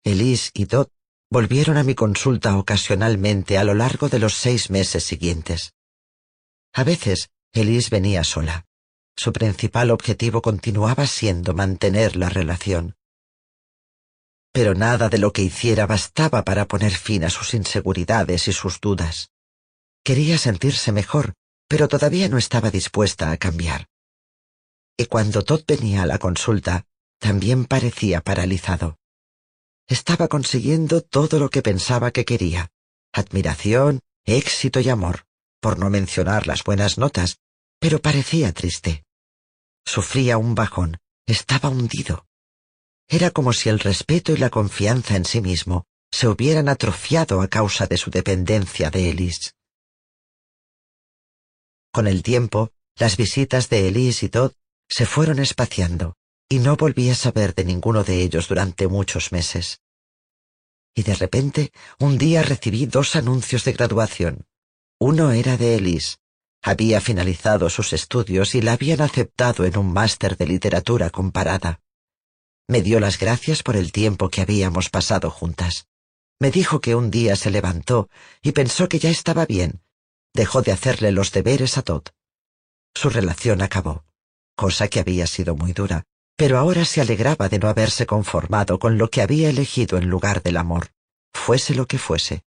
Speaker 1: Elise y Dot volvieron a mi consulta ocasionalmente a lo largo de los seis meses siguientes. A veces, Elise venía sola. Su principal objetivo continuaba siendo mantener la relación. Pero nada de lo que hiciera bastaba para poner fin a sus inseguridades y sus dudas. Quería sentirse mejor pero todavía no estaba dispuesta a cambiar. Y cuando Todd venía a la consulta, también parecía paralizado. Estaba consiguiendo todo lo que pensaba que quería, admiración, éxito y amor, por no mencionar las buenas notas, pero parecía triste. Sufría un bajón, estaba hundido. Era como si el respeto y la confianza en sí mismo se hubieran atrofiado a causa de su dependencia de Ellis. Con el tiempo, las visitas de Elise y Todd se fueron espaciando y no volví a saber de ninguno de ellos durante muchos meses. Y de repente, un día recibí dos anuncios de graduación. Uno era de Elise. Había finalizado sus estudios y la habían aceptado en un máster de literatura comparada. Me dio las gracias por el tiempo que habíamos pasado juntas. Me dijo que un día se levantó y pensó que ya estaba bien. Dejó de hacerle los deberes a Todd. Su relación acabó, cosa que había sido muy dura, pero ahora se alegraba de no haberse conformado con lo que había elegido en lugar del amor, fuese lo que fuese.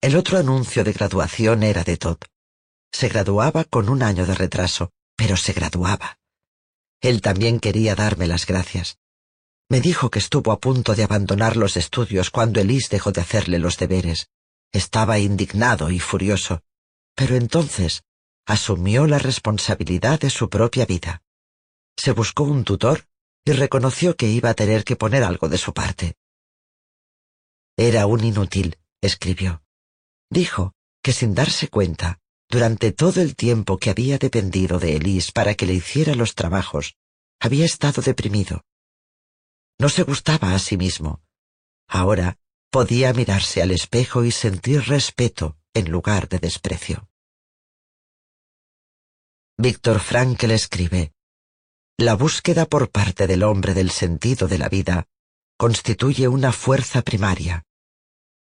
Speaker 1: El otro anuncio de graduación era de Todd. Se graduaba con un año de retraso, pero se graduaba. Él también quería darme las gracias. Me dijo que estuvo a punto de abandonar los estudios cuando Elise dejó de hacerle los deberes. Estaba indignado y furioso, pero entonces asumió la responsabilidad de su propia vida. Se buscó un tutor y reconoció que iba a tener que poner algo de su parte. Era un inútil, escribió. Dijo que sin darse cuenta, durante todo el tiempo que había dependido de Elise para que le hiciera los trabajos, había estado deprimido. No se gustaba a sí mismo. Ahora podía mirarse al espejo y sentir respeto en lugar de desprecio. Víctor Frankl escribe, La búsqueda por parte del hombre del sentido de la vida constituye una fuerza primaria.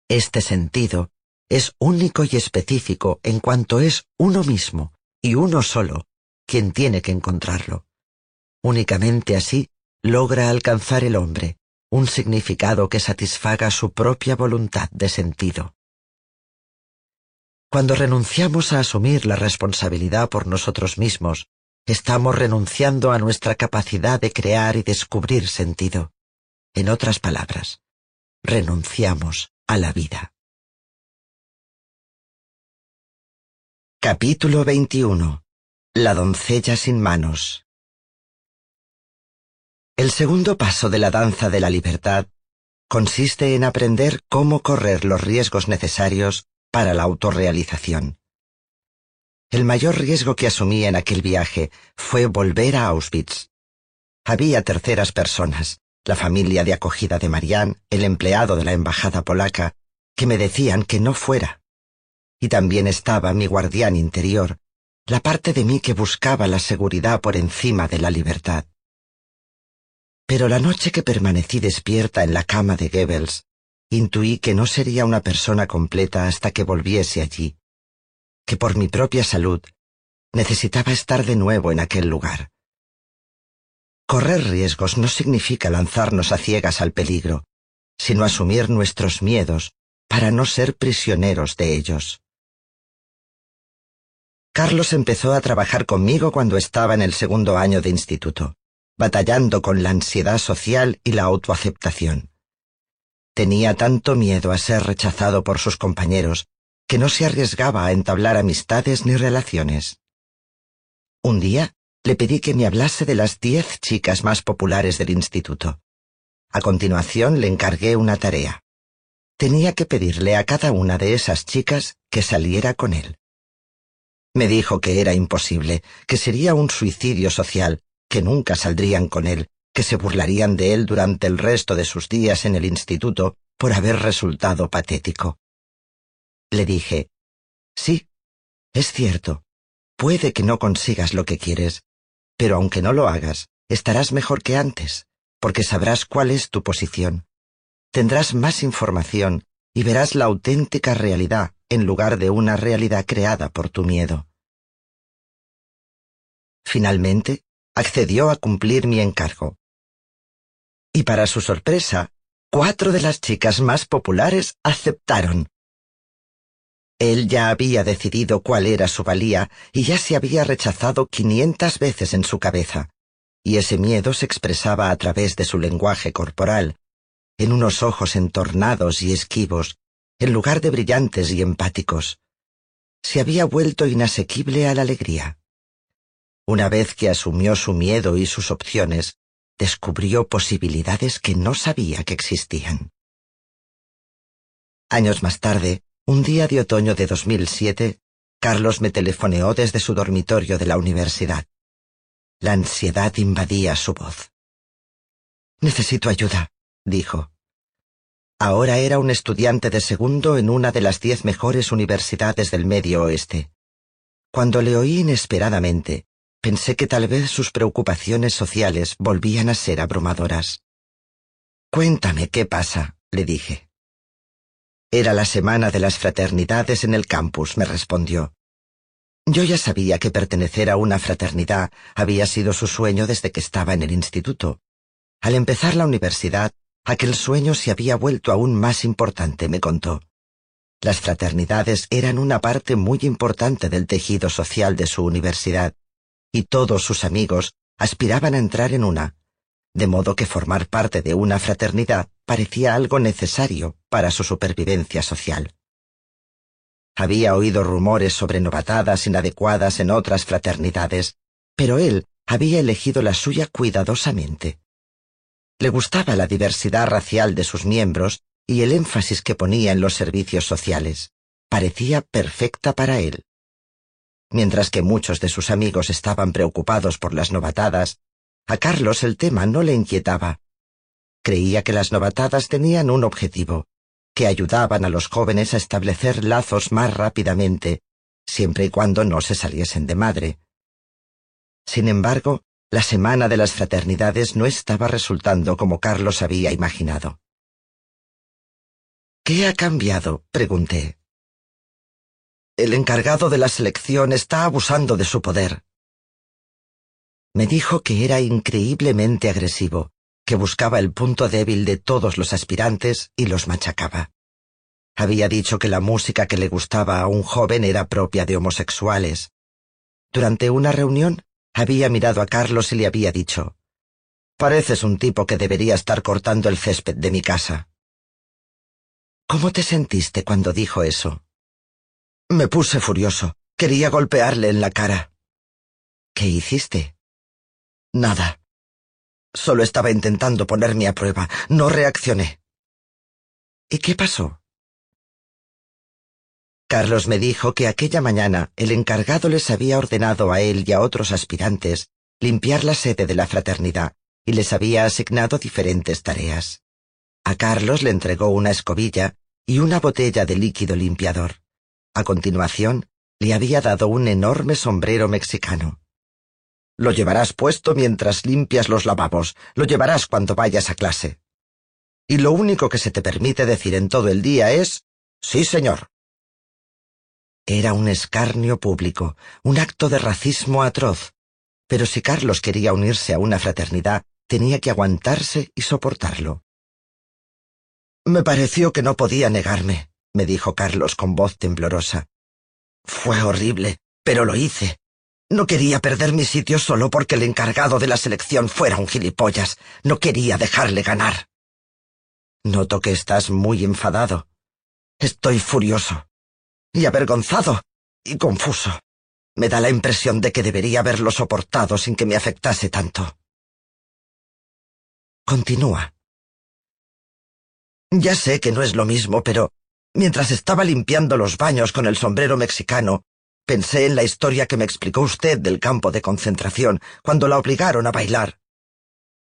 Speaker 1: Este sentido es único y específico en cuanto es uno mismo y uno solo quien tiene que encontrarlo. Únicamente así logra alcanzar el hombre un significado que satisfaga su propia voluntad de sentido. Cuando renunciamos a asumir la responsabilidad por nosotros mismos, estamos renunciando a nuestra capacidad de crear y descubrir sentido. En otras palabras, renunciamos a la vida. Capítulo 21. La doncella sin manos. El segundo paso de la danza de la libertad consiste en aprender cómo correr los riesgos necesarios para la autorrealización. El mayor riesgo que asumí en aquel viaje fue volver a Auschwitz. Había terceras personas, la familia de acogida de Marianne, el empleado de la embajada polaca, que me decían que no fuera. Y también estaba mi guardián interior, la parte de mí que buscaba la seguridad por encima de la libertad. Pero la noche que permanecí despierta en la cama de Goebbels, intuí que no sería una persona completa hasta que volviese allí, que por mi propia salud necesitaba estar de nuevo en aquel lugar. Correr riesgos no significa lanzarnos a ciegas al peligro, sino asumir nuestros miedos para no ser prisioneros de ellos. Carlos empezó a trabajar conmigo cuando estaba en el segundo año de instituto, batallando con la ansiedad social y la autoaceptación. Tenía tanto miedo a ser rechazado por sus compañeros que no se arriesgaba a entablar amistades ni relaciones. Un día le pedí que me hablase de las diez chicas más populares del instituto. A continuación le encargué una tarea. Tenía que pedirle a cada una de esas chicas que saliera con él. Me dijo que era imposible, que sería un suicidio social, que nunca saldrían con él, que se burlarían de él durante el resto de sus días en el instituto por haber resultado patético. Le dije, sí, es cierto, puede que no consigas lo que quieres, pero aunque no lo hagas, estarás mejor que antes, porque sabrás cuál es tu posición. Tendrás más información y verás la auténtica realidad en lugar de una realidad creada por tu miedo. Finalmente, accedió a cumplir mi encargo y para su sorpresa, cuatro de las chicas más populares aceptaron. Él ya había decidido cuál era su valía y ya se había rechazado quinientas veces en su cabeza, y ese miedo se expresaba a través de su lenguaje corporal, en unos ojos entornados y esquivos, en lugar de brillantes y empáticos. Se había vuelto inasequible a la alegría. Una vez que asumió su miedo y sus opciones, descubrió posibilidades que no sabía que existían. Años más tarde, un día de otoño de 2007, Carlos me telefoneó desde su dormitorio de la universidad. La ansiedad invadía su voz. Necesito ayuda, dijo. Ahora era un estudiante de segundo en una de las diez mejores universidades del Medio Oeste. Cuando le oí inesperadamente, pensé que tal vez sus preocupaciones sociales volvían a ser abrumadoras. Cuéntame qué pasa, le dije. Era la semana de las fraternidades en el campus, me respondió. Yo ya sabía que pertenecer a una fraternidad había sido su sueño desde que estaba en el instituto. Al empezar la universidad, aquel sueño se había vuelto aún más importante, me contó. Las fraternidades eran una parte muy importante del tejido social de su universidad, y todos sus amigos aspiraban a entrar en una, de modo que formar parte de una fraternidad parecía algo necesario para su supervivencia social. Había oído rumores sobre novatadas inadecuadas en otras fraternidades, pero él había elegido la suya cuidadosamente. Le gustaba la diversidad racial de sus miembros y el énfasis que ponía en los servicios sociales. Parecía perfecta para él. Mientras que muchos de sus amigos estaban preocupados por las novatadas a Carlos el tema no le inquietaba. Creía que las novatadas tenían un objetivo, que ayudaban a los jóvenes a establecer lazos más rápidamente, siempre y cuando no se saliesen de madre. Sin embargo, la semana de las fraternidades no estaba resultando como Carlos había imaginado. ¿Qué ha cambiado? pregunté. El encargado de la selección está abusando de su poder, me dijo que era increíblemente agresivo, que buscaba el punto débil de todos los aspirantes y los machacaba. Había dicho que la música que le gustaba a un joven era propia de homosexuales. Durante una reunión, había mirado a Carlos y le había dicho, Pareces un tipo que debería estar cortando el césped de mi casa. ¿Cómo te sentiste cuando dijo eso? Me puse furioso. Quería golpearle en la cara. ¿Qué hiciste? Nada. Solo estaba intentando ponerme a prueba. No reaccioné. ¿Y qué pasó? Carlos me dijo que aquella mañana el encargado les había ordenado a él y a otros aspirantes limpiar la sede de la fraternidad y les había asignado diferentes tareas. A Carlos le entregó una escobilla y una botella de líquido limpiador. A continuación, le había dado un enorme sombrero mexicano. Lo llevarás puesto mientras limpias los lavabos, lo llevarás cuando vayas a clase. Y lo único que se te permite decir en todo el día es Sí, señor. Era un escarnio público, un acto de racismo atroz. Pero si Carlos quería unirse a una fraternidad, tenía que aguantarse y soportarlo. Me pareció que no podía negarme, me dijo Carlos con voz temblorosa. Fue horrible, pero lo hice. No quería perder mi sitio solo porque el encargado de la selección fuera un gilipollas. No quería dejarle ganar. Noto que estás muy enfadado. Estoy furioso. Y avergonzado. Y confuso. Me da la impresión de que debería haberlo soportado sin que me afectase tanto. Continúa. Ya sé que no es lo mismo, pero mientras estaba limpiando los baños con el sombrero mexicano, Pensé en la historia que me explicó usted del campo de concentración, cuando la obligaron a bailar.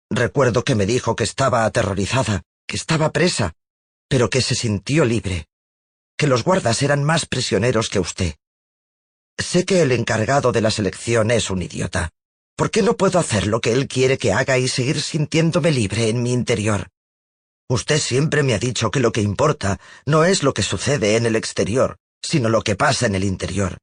Speaker 1: Recuerdo que me dijo que estaba aterrorizada, que estaba presa, pero que se sintió libre, que los guardas eran más prisioneros que usted. Sé que el encargado de la selección es un idiota. ¿Por qué no puedo hacer lo que él quiere que haga y seguir sintiéndome libre en mi interior? Usted siempre me ha dicho que lo que importa no es lo que sucede en el exterior, sino lo que pasa en el interior.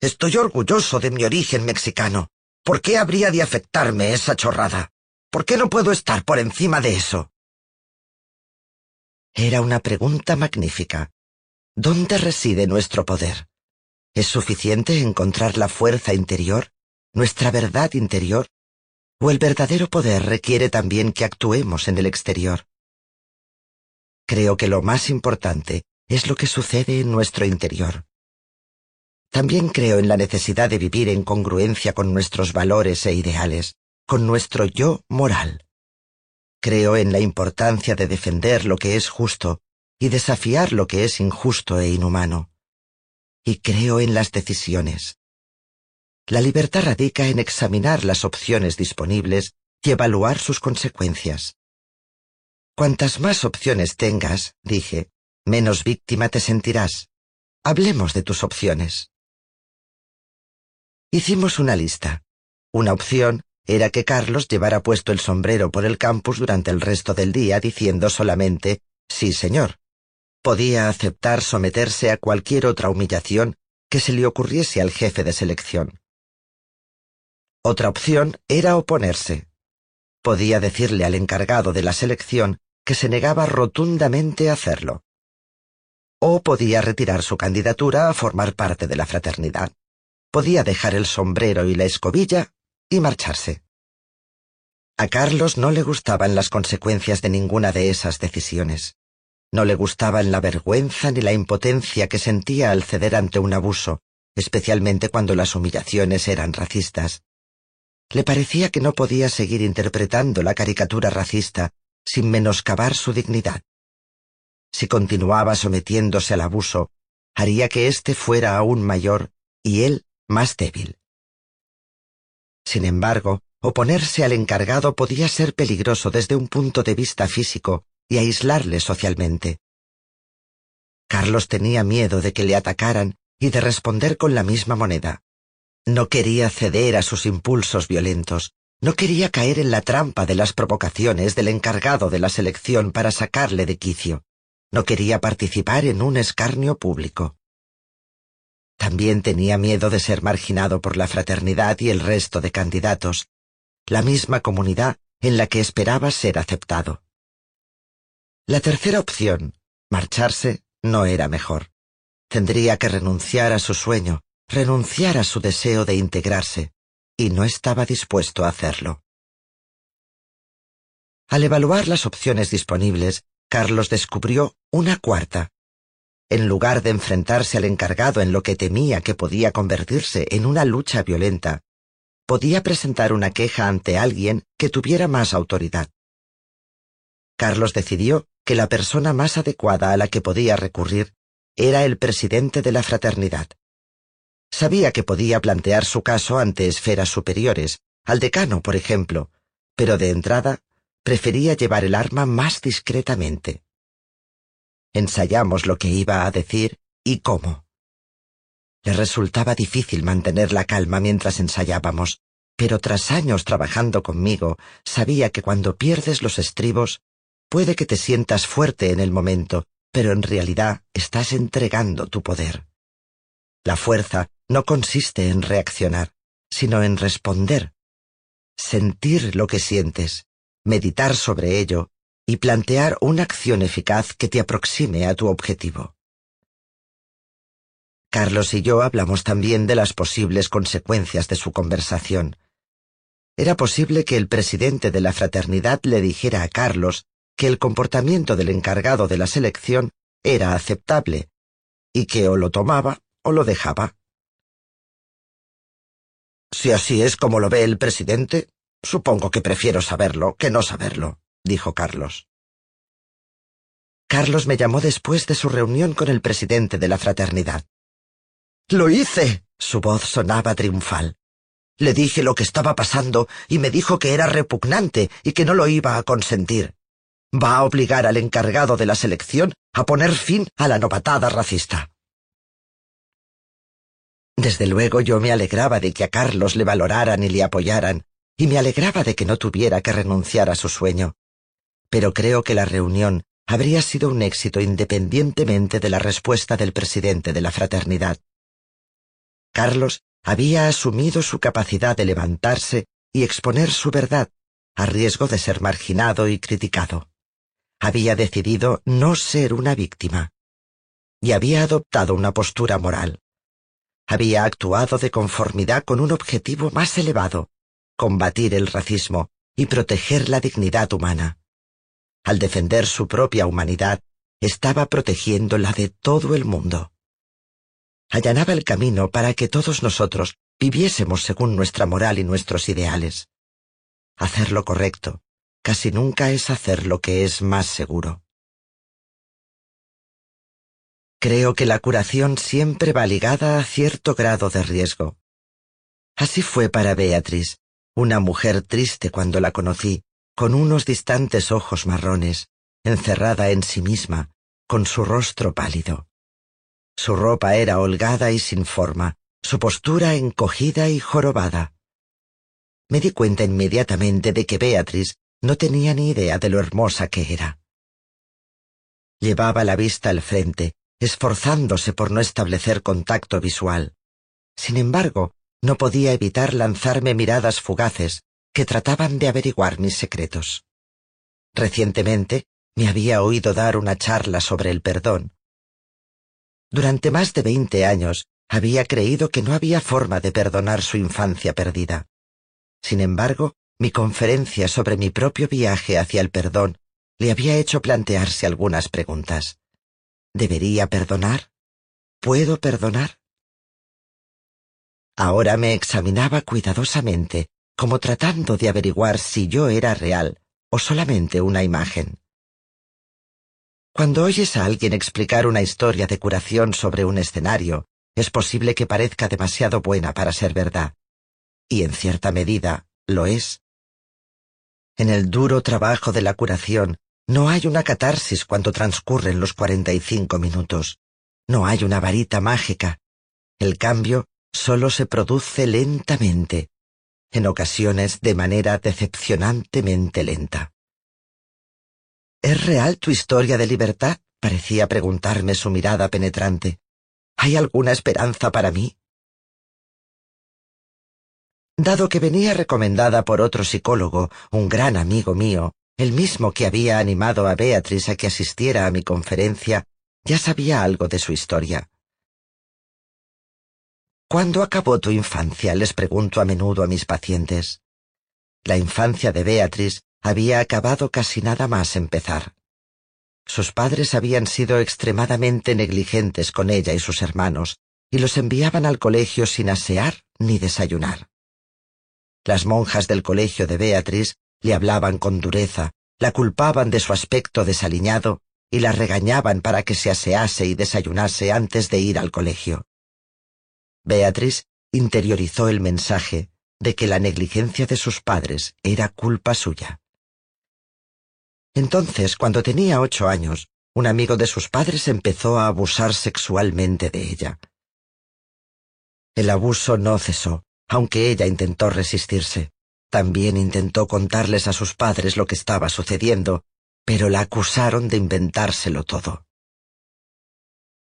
Speaker 1: Estoy orgulloso de mi origen mexicano. ¿Por qué habría de afectarme esa chorrada? ¿Por qué no puedo estar por encima de eso? Era una pregunta magnífica. ¿Dónde reside nuestro poder? ¿Es suficiente encontrar la fuerza interior, nuestra verdad interior? ¿O el verdadero poder requiere también que actuemos en el exterior? Creo que lo más importante es lo que sucede en nuestro interior. También creo en la necesidad de vivir en congruencia con nuestros valores e ideales, con nuestro yo moral. Creo en la importancia de defender lo que es justo y desafiar lo que es injusto e inhumano. y creo en las decisiones. La libertad radica en examinar las opciones disponibles y evaluar sus consecuencias. Cuantas más opciones tengas, dije, menos víctima te sentirás. Hablemos de tus opciones. Hicimos una lista. Una opción era que Carlos llevara puesto el sombrero por el campus durante el resto del día diciendo solamente sí, señor. Podía aceptar someterse a cualquier otra humillación que se le ocurriese al jefe de selección. Otra opción era oponerse. Podía decirle al encargado de la selección que se negaba rotundamente a hacerlo. O podía retirar su candidatura a formar parte de la fraternidad. Podía dejar el sombrero y la escobilla y marcharse. A Carlos no le gustaban las consecuencias de ninguna de esas decisiones. No le gustaban la vergüenza ni la impotencia que sentía al ceder ante un abuso, especialmente cuando las humillaciones eran racistas. Le parecía que no podía seguir interpretando la caricatura racista sin menoscabar su dignidad. Si continuaba sometiéndose al abuso, haría que éste fuera aún mayor y él más débil. Sin embargo, oponerse al encargado podía ser peligroso desde un punto de vista físico y aislarle socialmente. Carlos tenía miedo de que le atacaran y de responder con la misma moneda. No quería ceder a sus impulsos violentos, no quería caer en la trampa de las provocaciones del encargado de la selección para sacarle de quicio, no quería participar en un escarnio público. También tenía miedo de ser marginado por la fraternidad y el resto de candidatos, la misma comunidad en la que esperaba ser aceptado. La tercera opción, marcharse, no era mejor. Tendría que renunciar a su sueño, renunciar a su deseo de integrarse, y no estaba dispuesto a hacerlo. Al evaluar las opciones disponibles, Carlos descubrió una cuarta, en lugar de enfrentarse al encargado en lo que temía que podía convertirse en una lucha violenta, podía presentar una queja ante alguien que tuviera más autoridad. Carlos decidió que la persona más adecuada a la que podía recurrir era el presidente de la fraternidad. Sabía que podía plantear su caso ante esferas superiores, al decano, por ejemplo, pero de entrada prefería llevar el arma más discretamente. Ensayamos lo que iba a decir y cómo. Le resultaba difícil mantener la calma mientras ensayábamos, pero tras años trabajando conmigo, sabía que cuando pierdes los estribos, puede que te sientas fuerte en el momento, pero en realidad estás entregando tu poder. La fuerza no consiste en reaccionar, sino en responder, sentir lo que sientes, meditar sobre ello y plantear una acción eficaz que te aproxime a tu objetivo. Carlos y yo hablamos también de las posibles consecuencias de su conversación. Era posible que el presidente de la fraternidad le dijera a Carlos que el comportamiento del encargado de la selección era aceptable, y que o lo tomaba o lo dejaba. Si así es como lo ve el presidente, supongo que prefiero saberlo que no saberlo dijo Carlos. Carlos me llamó después de su reunión con el presidente de la fraternidad. Lo hice. Su voz sonaba triunfal. Le dije lo que estaba pasando y me dijo que era repugnante y que no lo iba a consentir. Va a obligar al encargado de la selección a poner fin a la novatada racista. Desde luego yo me alegraba de que a Carlos le valoraran y le apoyaran, y me alegraba de que no tuviera que renunciar a su sueño pero creo que la reunión habría sido un éxito independientemente de la respuesta del presidente de la fraternidad. Carlos había asumido su capacidad de levantarse y exponer su verdad, a riesgo de ser marginado y criticado. Había decidido no ser una víctima. Y había adoptado una postura moral. Había actuado de conformidad con un objetivo más elevado, combatir el racismo y proteger la dignidad humana al defender su propia humanidad, estaba protegiendo la de todo el mundo. Allanaba el camino para que todos nosotros viviésemos según nuestra moral y nuestros ideales. Hacer lo correcto casi nunca es hacer lo que es más seguro. Creo que la curación siempre va ligada a cierto grado de riesgo. Así fue para Beatriz, una mujer triste cuando la conocí, con unos distantes ojos marrones, encerrada en sí misma, con su rostro pálido. Su ropa era holgada y sin forma, su postura encogida y jorobada. Me di cuenta inmediatamente de que Beatriz no tenía ni idea de lo hermosa que era. Llevaba la vista al frente, esforzándose por no establecer contacto visual. Sin embargo, no podía evitar lanzarme miradas fugaces que trataban de averiguar mis secretos. Recientemente me había oído dar una charla sobre el perdón. Durante más de veinte años había creído que no había forma de perdonar su infancia perdida. Sin embargo, mi conferencia sobre mi propio viaje hacia el perdón le había hecho plantearse algunas preguntas. ¿Debería perdonar? ¿Puedo perdonar? Ahora me examinaba cuidadosamente, como tratando de averiguar si yo era real o solamente una imagen. Cuando oyes a alguien explicar una historia de curación sobre un escenario, es posible que parezca demasiado buena para ser verdad. Y en cierta medida lo es. En el duro trabajo de la curación no hay una catarsis cuando transcurren los cuarenta y cinco minutos. No hay una varita mágica. El cambio solo se produce lentamente, en ocasiones de manera decepcionantemente lenta. ¿Es real tu historia de libertad? parecía preguntarme su mirada penetrante. ¿Hay alguna esperanza para mí? Dado que venía recomendada por otro psicólogo, un gran amigo mío, el mismo que había animado a Beatriz a que asistiera a mi conferencia, ya sabía algo de su historia. ¿Cuándo acabó tu infancia? les pregunto a menudo a mis pacientes. La infancia de Beatriz había acabado casi nada más empezar. Sus padres habían sido extremadamente negligentes con ella y sus hermanos, y los enviaban al colegio sin asear ni desayunar. Las monjas del colegio de Beatriz le hablaban con dureza, la culpaban de su aspecto desaliñado y la regañaban para que se asease y desayunase antes de ir al colegio. Beatriz interiorizó el mensaje de que la negligencia de sus padres era culpa suya. Entonces, cuando tenía ocho años, un amigo de sus padres empezó a abusar sexualmente de ella. El abuso no cesó, aunque ella intentó resistirse. También intentó contarles a sus padres lo que estaba sucediendo, pero la acusaron de inventárselo todo.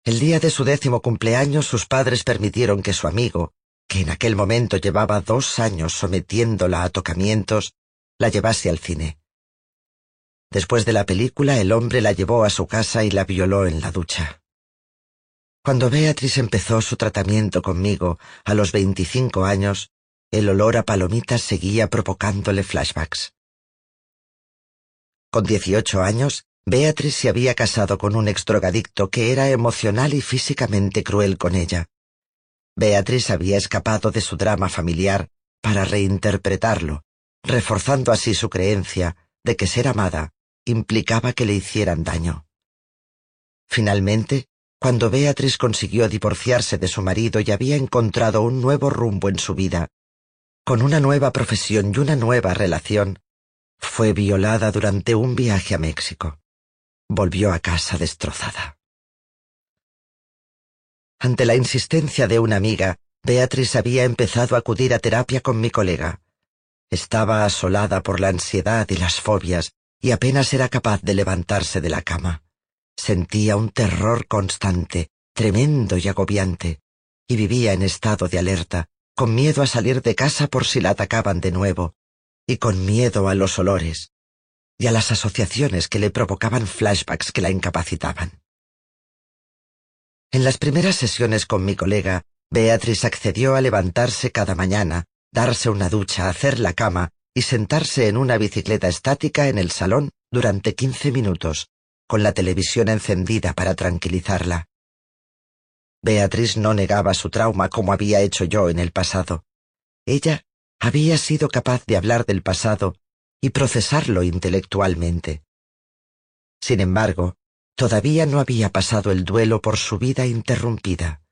Speaker 1: El día de su décimo cumpleaños sus padres permitieron que su amigo, que en aquel momento llevaba dos años sometiéndola a tocamientos, la llevase al cine. Después de la película, el hombre la llevó a su casa y la violó en la ducha. Cuando Beatriz empezó su tratamiento conmigo, a los veinticinco años, el olor a palomitas seguía provocándole flashbacks. Con dieciocho años, Beatriz se había casado con un exdrogadicto que era emocional y físicamente cruel con ella. Beatriz había escapado de su drama familiar para reinterpretarlo, reforzando así su creencia de que ser amada implicaba que le hicieran daño. Finalmente, cuando Beatriz consiguió divorciarse de su marido y había encontrado un nuevo rumbo en su vida, con una nueva profesión y una nueva relación, fue violada durante un viaje a México volvió a casa destrozada. Ante la insistencia de una amiga, Beatriz había empezado a acudir a terapia con mi colega. Estaba asolada por la ansiedad y las fobias y apenas era capaz de levantarse de la cama. Sentía un terror constante, tremendo y agobiante, y vivía en estado de alerta, con miedo a salir de casa por si la atacaban de nuevo, y con miedo a los olores, y a las asociaciones que le provocaban flashbacks que la incapacitaban. En las primeras sesiones con mi colega, Beatriz accedió a levantarse cada mañana, darse una ducha, hacer la cama y sentarse en una bicicleta estática en el salón durante quince minutos, con la televisión encendida para tranquilizarla. Beatriz no negaba su trauma como había hecho yo en el pasado. Ella había sido capaz de hablar del pasado y procesarlo intelectualmente. Sin embargo, todavía no había pasado el duelo por su vida interrumpida.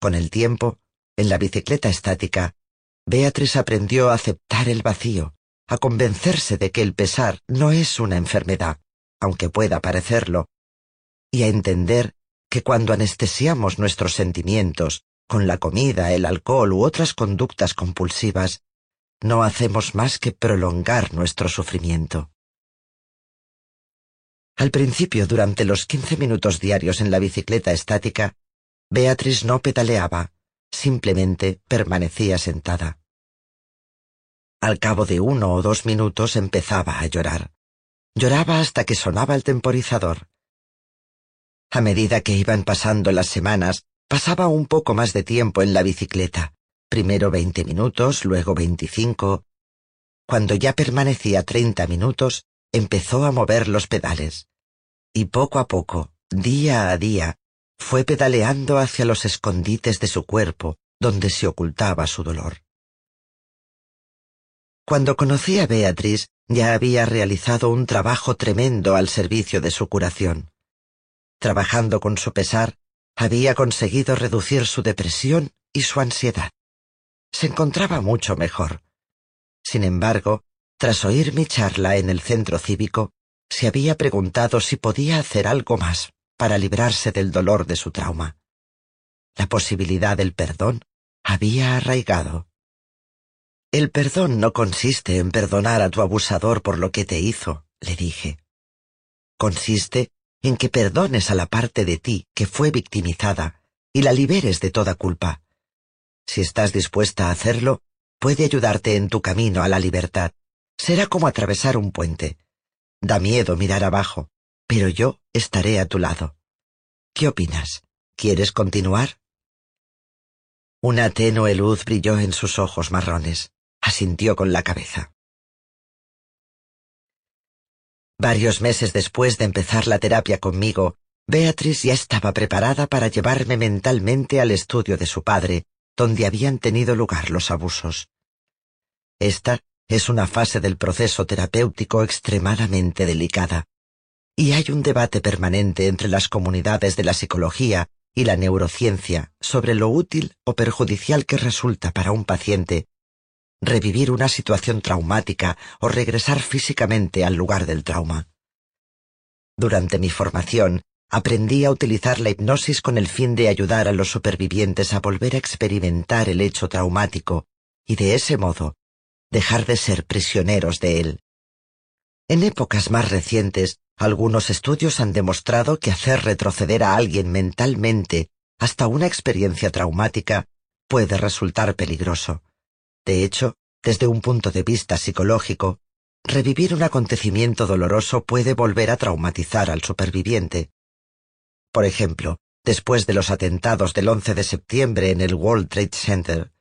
Speaker 1: Con el tiempo, en la bicicleta estática, Beatriz aprendió a aceptar el vacío, a convencerse de que el pesar no es una enfermedad, aunque pueda parecerlo, y a entender que cuando anestesiamos nuestros sentimientos con la comida, el alcohol u otras conductas compulsivas, no hacemos más que prolongar nuestro sufrimiento. Al principio, durante los quince minutos diarios en la bicicleta estática, Beatriz no pedaleaba, simplemente permanecía sentada. Al cabo de uno o dos minutos empezaba a llorar. Lloraba hasta que sonaba el temporizador. A medida que iban pasando las semanas, pasaba un poco más de tiempo en la bicicleta. Primero veinte minutos, luego veinticinco. Cuando ya permanecía treinta minutos, empezó a mover los pedales. Y poco a poco, día a día, fue pedaleando hacia los escondites de su cuerpo, donde se ocultaba su dolor. Cuando conocí a Beatriz, ya había realizado un trabajo tremendo al servicio de su curación. Trabajando con su pesar, había conseguido reducir su depresión y su ansiedad. Se encontraba mucho mejor. Sin embargo, tras oír mi charla en el centro cívico, se había preguntado si podía hacer algo más para librarse del dolor de su trauma. La posibilidad del perdón había arraigado. El perdón no consiste en perdonar a tu abusador por lo que te hizo, le dije. Consiste en que perdones a la parte de ti que fue victimizada y la liberes de toda culpa. Si estás dispuesta a hacerlo, puede ayudarte en tu camino a la libertad. Será como atravesar un puente. Da miedo mirar abajo, pero yo estaré a tu lado. ¿Qué opinas? ¿Quieres continuar? Una tenue luz brilló en sus ojos marrones. Asintió con la cabeza. Varios meses después de empezar la terapia conmigo, Beatriz ya estaba preparada para llevarme mentalmente al estudio de su padre, donde habían tenido lugar los abusos. Esta es una fase del proceso terapéutico extremadamente delicada, y hay un debate permanente entre las comunidades de la psicología y la neurociencia sobre lo útil o perjudicial que resulta para un paciente revivir una situación traumática o regresar físicamente al lugar del trauma. Durante mi formación, aprendí a utilizar la hipnosis con el fin de ayudar a los supervivientes a volver a experimentar el hecho traumático y de ese modo dejar de ser prisioneros de él. En épocas más recientes, algunos estudios han demostrado que hacer retroceder a alguien mentalmente hasta una experiencia traumática puede resultar peligroso. De hecho, desde un punto de vista psicológico, revivir un acontecimiento doloroso puede volver a traumatizar al superviviente. Por ejemplo, después de los atentados del 11 de septiembre en el World Trade Center,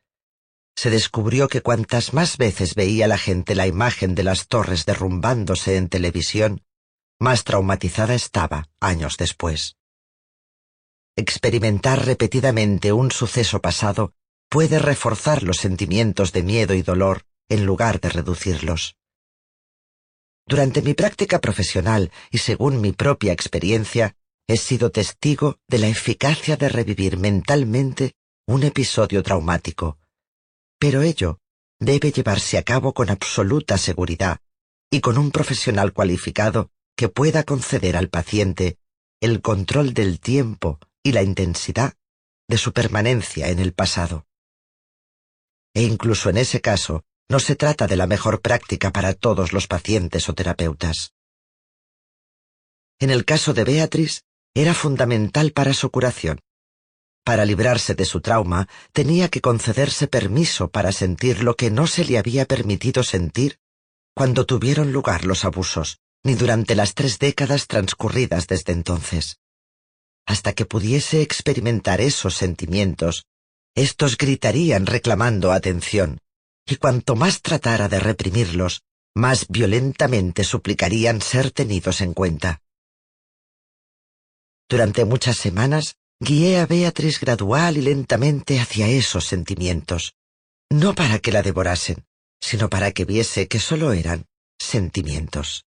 Speaker 1: se descubrió que cuantas más veces veía la gente la imagen de las torres derrumbándose en televisión, más traumatizada estaba años después. Experimentar repetidamente un suceso pasado puede reforzar los sentimientos de miedo y dolor en lugar de reducirlos. Durante mi práctica profesional y según mi propia experiencia, he sido testigo de la eficacia de revivir mentalmente un episodio traumático. Pero ello debe llevarse a cabo con absoluta seguridad y con un profesional cualificado que pueda conceder al paciente el control del tiempo y la intensidad de su permanencia en el pasado e incluso en ese caso no se trata de la mejor práctica para todos los pacientes o terapeutas. En el caso de Beatriz, era fundamental para su curación. Para librarse de su trauma, tenía que concederse permiso para sentir lo que no se le había permitido sentir cuando tuvieron lugar los abusos, ni durante las tres décadas transcurridas desde entonces. Hasta que pudiese experimentar esos sentimientos, estos gritarían reclamando atención, y cuanto más tratara de reprimirlos, más violentamente suplicarían ser tenidos en cuenta. Durante muchas semanas, guié a Beatriz gradual y lentamente hacia esos sentimientos, no para que la devorasen, sino para que viese que solo eran sentimientos.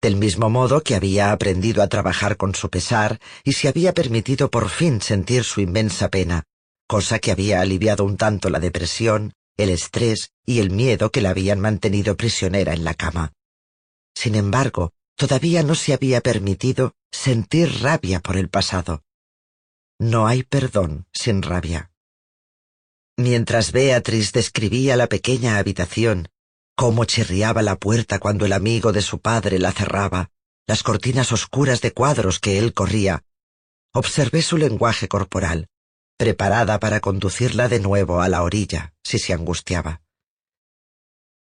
Speaker 1: del mismo modo que había aprendido a trabajar con su pesar y se había permitido por fin sentir su inmensa pena, cosa que había aliviado un tanto la depresión, el estrés y el miedo que la habían mantenido prisionera en la cama. Sin embargo, todavía no se había permitido sentir rabia por el pasado. No hay perdón sin rabia. Mientras Beatriz describía la pequeña habitación, cómo chirriaba la puerta cuando el amigo de su padre la cerraba, las cortinas oscuras de cuadros que él corría, observé su lenguaje corporal, preparada para conducirla de nuevo a la orilla, si se angustiaba.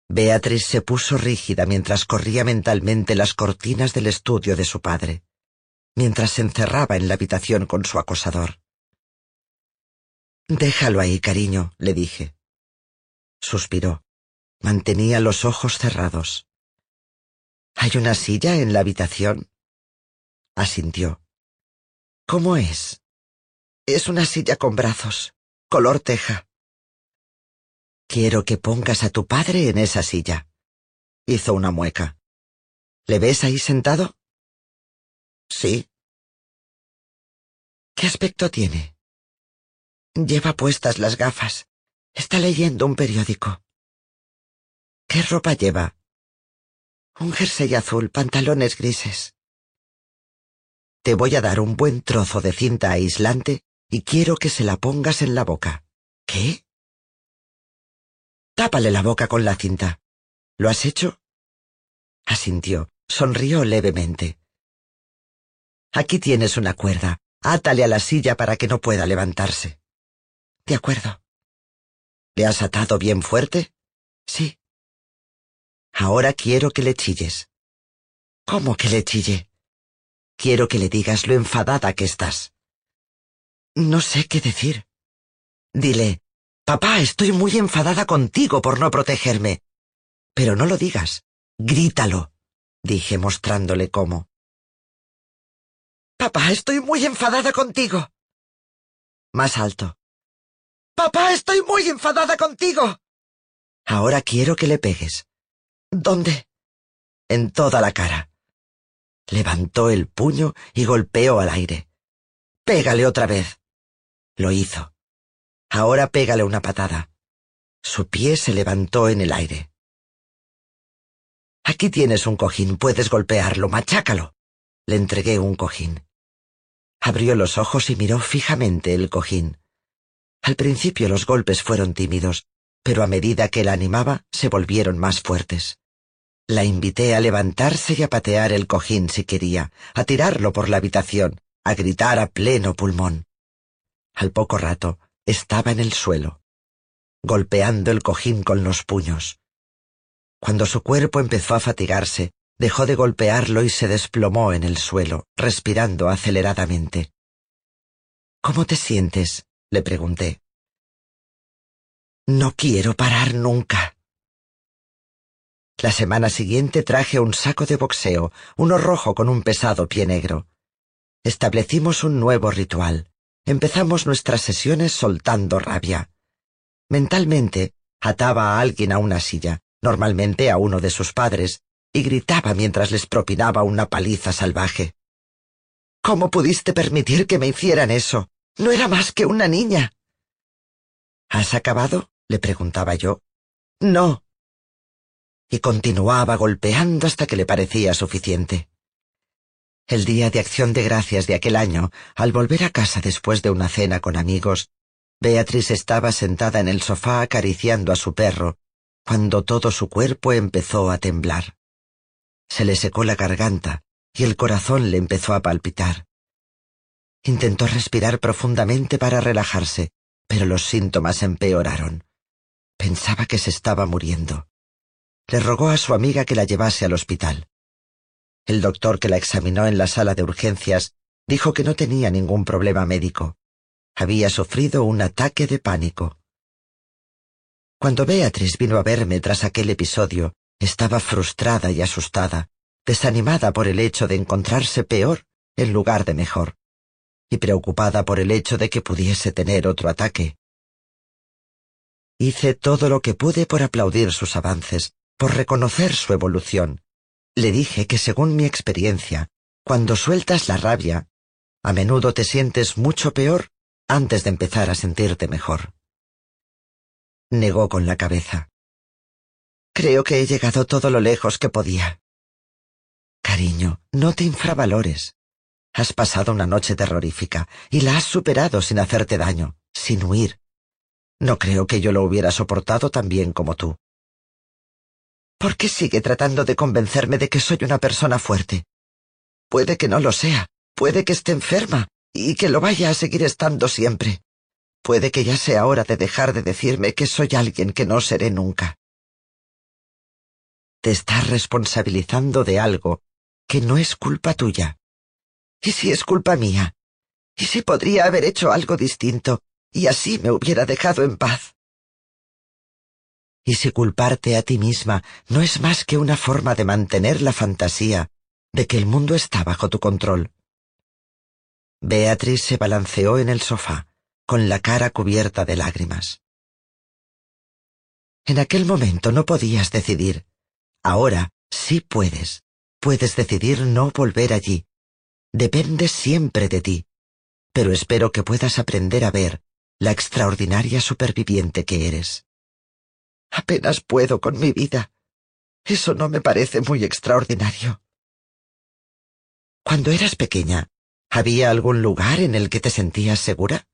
Speaker 1: Beatriz se puso rígida mientras corría mentalmente las cortinas del estudio de su padre, mientras se encerraba en la habitación con su acosador. Déjalo ahí, cariño, le dije. Suspiró. Mantenía los ojos cerrados. ¿Hay una silla en la habitación? Asintió. ¿Cómo es? Es una silla con brazos, color teja. Quiero que pongas a tu padre en esa silla. Hizo una mueca. ¿Le ves ahí sentado? Sí. ¿Qué aspecto tiene? Lleva puestas las gafas. Está leyendo un periódico. ¿Qué ropa lleva? Un jersey azul, pantalones grises. Te voy a dar un buen trozo de cinta aislante y quiero que se la pongas en la boca. ¿Qué? Tápale la boca con la cinta. ¿Lo has hecho? Asintió, sonrió levemente. Aquí tienes una cuerda. Átale a la silla para que no pueda levantarse. De acuerdo. ¿Le has atado bien fuerte? Sí. Ahora quiero que le chilles. ¿Cómo que le chille? Quiero que le digas lo enfadada que estás. No sé qué decir. Dile, papá, estoy muy enfadada contigo por no protegerme. Pero no lo digas. Grítalo, dije mostrándole cómo. Papá, estoy muy enfadada contigo. Más alto. Papá, estoy muy enfadada contigo. Ahora quiero que le pegues. ¿Dónde? En toda la cara. Levantó el puño y golpeó al aire. Pégale otra vez. Lo hizo. Ahora pégale una patada. Su pie se levantó en el aire. Aquí tienes un cojín, puedes golpearlo, machácalo. Le entregué un cojín. Abrió los ojos y miró fijamente el cojín. Al principio los golpes fueron tímidos, pero a medida que la animaba se volvieron más fuertes. La invité a levantarse y a patear el cojín si quería, a tirarlo por la habitación, a gritar a pleno pulmón. Al poco rato estaba en el suelo, golpeando el cojín con los puños. Cuando su cuerpo empezó a fatigarse, dejó de golpearlo y se desplomó en el suelo, respirando aceleradamente. ¿Cómo te sientes? le pregunté. No quiero parar nunca. La semana siguiente traje un saco de boxeo, uno rojo con un pesado pie negro. Establecimos un nuevo ritual. Empezamos nuestras sesiones soltando rabia. Mentalmente, ataba a alguien a una silla, normalmente a uno de sus padres, y gritaba mientras les propinaba una paliza salvaje. ¿Cómo pudiste permitir que me hicieran eso? No era más que una niña. ¿Has acabado? le preguntaba yo. No. Y continuaba golpeando hasta que le parecía suficiente. El día de acción de gracias de aquel año, al volver a casa después de una cena con amigos, Beatriz estaba sentada en el sofá acariciando a su perro, cuando todo su cuerpo empezó a temblar. Se le secó la garganta y el corazón le empezó a palpitar. Intentó respirar profundamente para relajarse, pero los síntomas empeoraron. Pensaba que se estaba muriendo. Le rogó a su amiga que la llevase al hospital. El doctor que la examinó en la sala de urgencias dijo que no tenía ningún problema médico. Había sufrido un ataque de pánico. Cuando Beatriz vino a verme tras aquel episodio, estaba frustrada y asustada, desanimada por el hecho de encontrarse peor en lugar de mejor, y preocupada por el hecho de que pudiese tener otro ataque. Hice todo lo que pude por aplaudir sus avances, por reconocer su evolución, Le dije que según mi experiencia, cuando sueltas la rabia, a menudo te sientes mucho peor antes de empezar a sentirte mejor. Negó con la cabeza. Creo que he llegado todo lo lejos que podía. Cariño, no te infravalores. Has pasado una noche terrorífica y la has superado sin hacerte daño, sin huir. No creo que yo lo hubiera soportado tan bien como tú. ¿Por qué sigue tratando de convencerme de que soy una persona fuerte? Puede que no lo sea, puede que esté enferma y que lo vaya a seguir estando siempre. Puede que ya sea hora de dejar de decirme que soy alguien que no seré nunca. Te estás responsabilizando de algo que no es culpa tuya. ¿Y si es culpa mía? ¿Y si podría haber hecho algo distinto y así me hubiera dejado en paz? ¿Y si culparte a ti misma no es más que una forma de mantener la fantasía de que el mundo está bajo tu control? Beatriz se balanceó en el sofá, con la cara cubierta de lágrimas. En aquel momento no podías decidir. Ahora sí puedes puedes decidir no volver allí. Depende siempre de ti. Pero espero que puedas aprender a ver la extraordinaria superviviente que eres. Apenas puedo con mi vida. Eso no me parece muy extraordinario. Cuando eras pequeña, ¿había algún lugar en el que te sentías segura?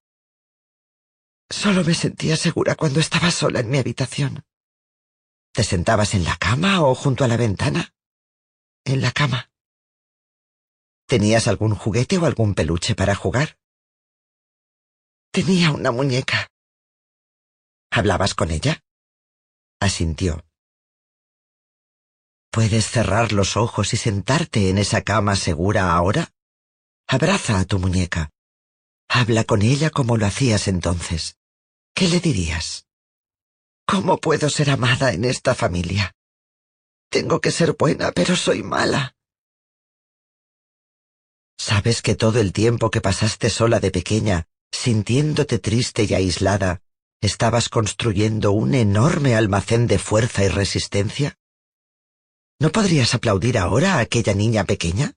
Speaker 1: Solo me sentía segura cuando estaba sola en mi habitación. ¿Te sentabas en la cama o junto a la ventana? en la cama. ¿Tenías algún juguete o algún peluche para jugar? Tenía una muñeca. ¿Hablabas con ella? Asintió. ¿Puedes cerrar los ojos y sentarte en esa cama segura ahora? Abraza a tu muñeca. Habla con ella como lo hacías entonces. ¿Qué le dirías? ¿Cómo puedo ser amada en esta familia? Tengo que ser buena, pero soy mala. ¿Sabes que todo el tiempo que pasaste sola de pequeña, sintiéndote triste y aislada, estabas construyendo un enorme almacén de fuerza y resistencia? ¿No podrías aplaudir ahora a aquella niña pequeña?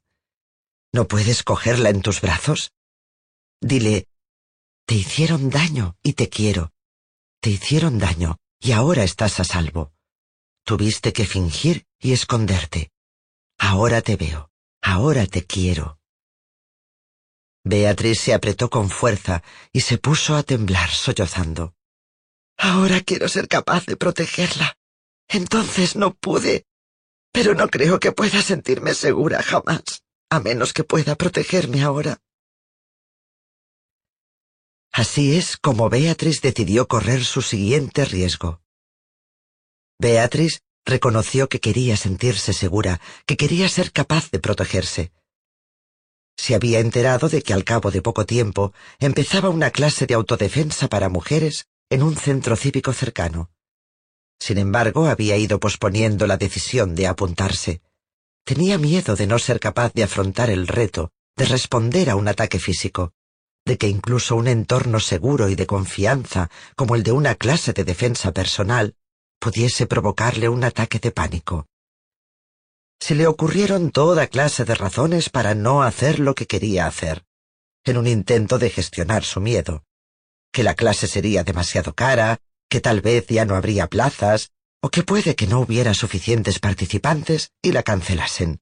Speaker 1: ¿No puedes cogerla en tus brazos? Dile, te hicieron daño y te quiero. Te hicieron daño y ahora estás a salvo. Tuviste que fingir y esconderte. Ahora te veo, ahora te quiero. Beatriz se apretó con fuerza y se puso a temblar sollozando. Ahora quiero ser capaz de protegerla. Entonces no pude. Pero no creo que pueda sentirme segura jamás, a menos que pueda protegerme ahora. Así es como Beatriz decidió correr su siguiente riesgo. Beatriz reconoció que quería sentirse segura, que quería ser capaz de protegerse. Se había enterado de que al cabo de poco tiempo empezaba una clase de autodefensa para mujeres en un centro cívico cercano. Sin embargo, había ido posponiendo la decisión de apuntarse. Tenía miedo de no ser capaz de afrontar el reto de responder a un ataque físico, de que incluso un entorno seguro y de confianza como el de una clase de defensa personal pudiese provocarle un ataque de pánico. Se le ocurrieron toda clase de razones para no hacer lo que quería hacer, en un intento de gestionar su miedo. Que la clase sería demasiado cara, que tal vez ya no habría plazas, o que puede que no hubiera suficientes participantes y la cancelasen.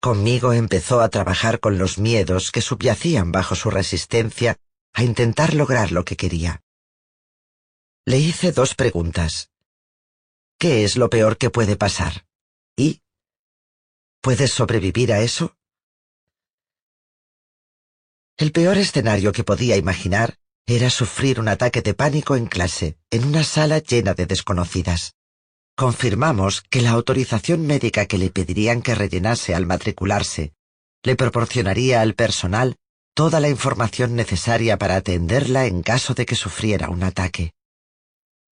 Speaker 1: Conmigo empezó a trabajar con los miedos que subyacían bajo su resistencia a intentar lograr lo que quería. Le hice dos preguntas. ¿Qué es lo peor que puede pasar? ¿Y puedes sobrevivir a eso? El peor escenario que podía imaginar era sufrir un ataque de pánico en clase, en una sala llena de desconocidas confirmamos que la autorización médica que le pedirían que rellenase al matricularse le proporcionaría al personal toda la información necesaria para atenderla en caso de que sufriera un ataque.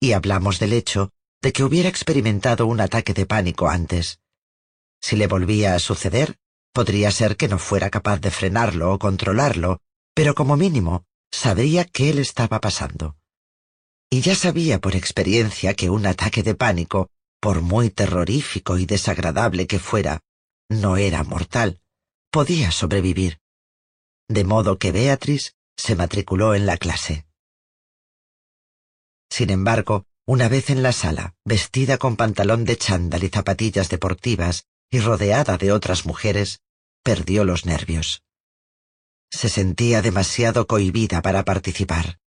Speaker 1: Y hablamos del hecho de que hubiera experimentado un ataque de pánico antes. Si le volvía a suceder, podría ser que no fuera capaz de frenarlo o controlarlo, pero como mínimo sabría qué le estaba pasando. Y ya sabía por experiencia que un ataque de pánico por muy terrorífico y desagradable que fuera, no era mortal, podía sobrevivir. De modo que Beatriz se matriculó en la clase. Sin embargo, una vez en la sala, vestida con pantalón de chándal y zapatillas deportivas y rodeada de otras mujeres, perdió los nervios. Se sentía demasiado cohibida para participar.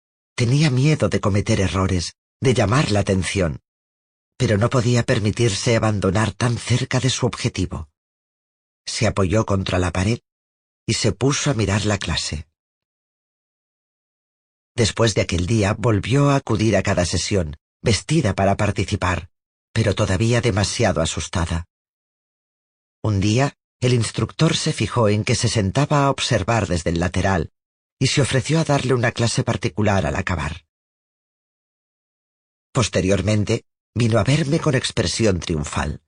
Speaker 1: Tenía miedo de cometer errores, de llamar la atención, pero no podía permitirse abandonar tan cerca de su objetivo. Se apoyó contra la pared y se puso a mirar la clase. Después de aquel día volvió a acudir a cada sesión, vestida para participar, pero todavía demasiado asustada. Un día, el instructor se fijó en que se sentaba a observar desde el lateral y se ofreció a darle una clase particular al acabar. Posteriormente, vino a verme con expresión triunfal.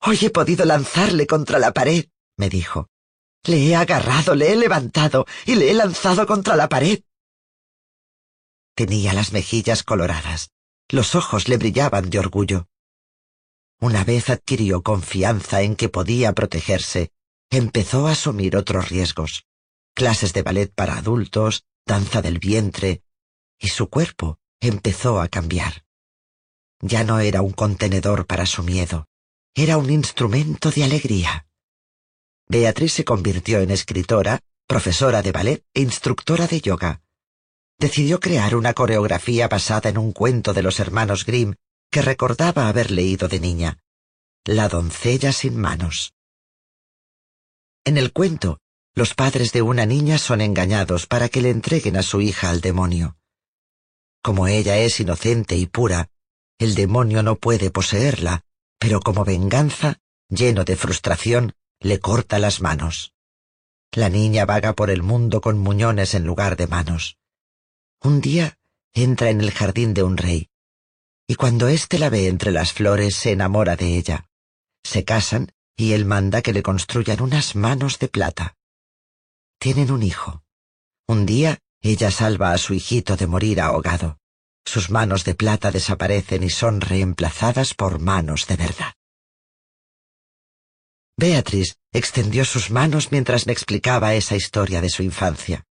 Speaker 1: Hoy he podido lanzarle contra la pared, me dijo. Le he agarrado, le he levantado y le he lanzado contra la pared. Tenía las mejillas coloradas, los ojos le brillaban de orgullo. Una vez adquirió confianza en que podía protegerse, empezó a asumir otros riesgos, clases de ballet para adultos, danza del vientre, y su cuerpo empezó a cambiar. Ya no era un contenedor para su miedo, era un instrumento de alegría. Beatriz se convirtió en escritora, profesora de ballet e instructora de yoga. Decidió crear una coreografía basada en un cuento de los hermanos Grimm que recordaba haber leído de niña, La doncella sin manos. En el cuento, los padres de una niña son engañados para que le entreguen a su hija al demonio. Como ella es inocente y pura, el demonio no puede poseerla, pero como venganza, lleno de frustración, le corta las manos. La niña vaga por el mundo con muñones en lugar de manos. Un día entra en el jardín de un rey, y cuando éste la ve entre las flores se enamora de ella. Se casan y él manda que le construyan unas manos de plata. Tienen un hijo. Un día ella salva a su hijito de morir ahogado. Sus manos de plata desaparecen y son reemplazadas por manos de verdad. Beatriz extendió sus manos mientras me explicaba esa historia de su infancia.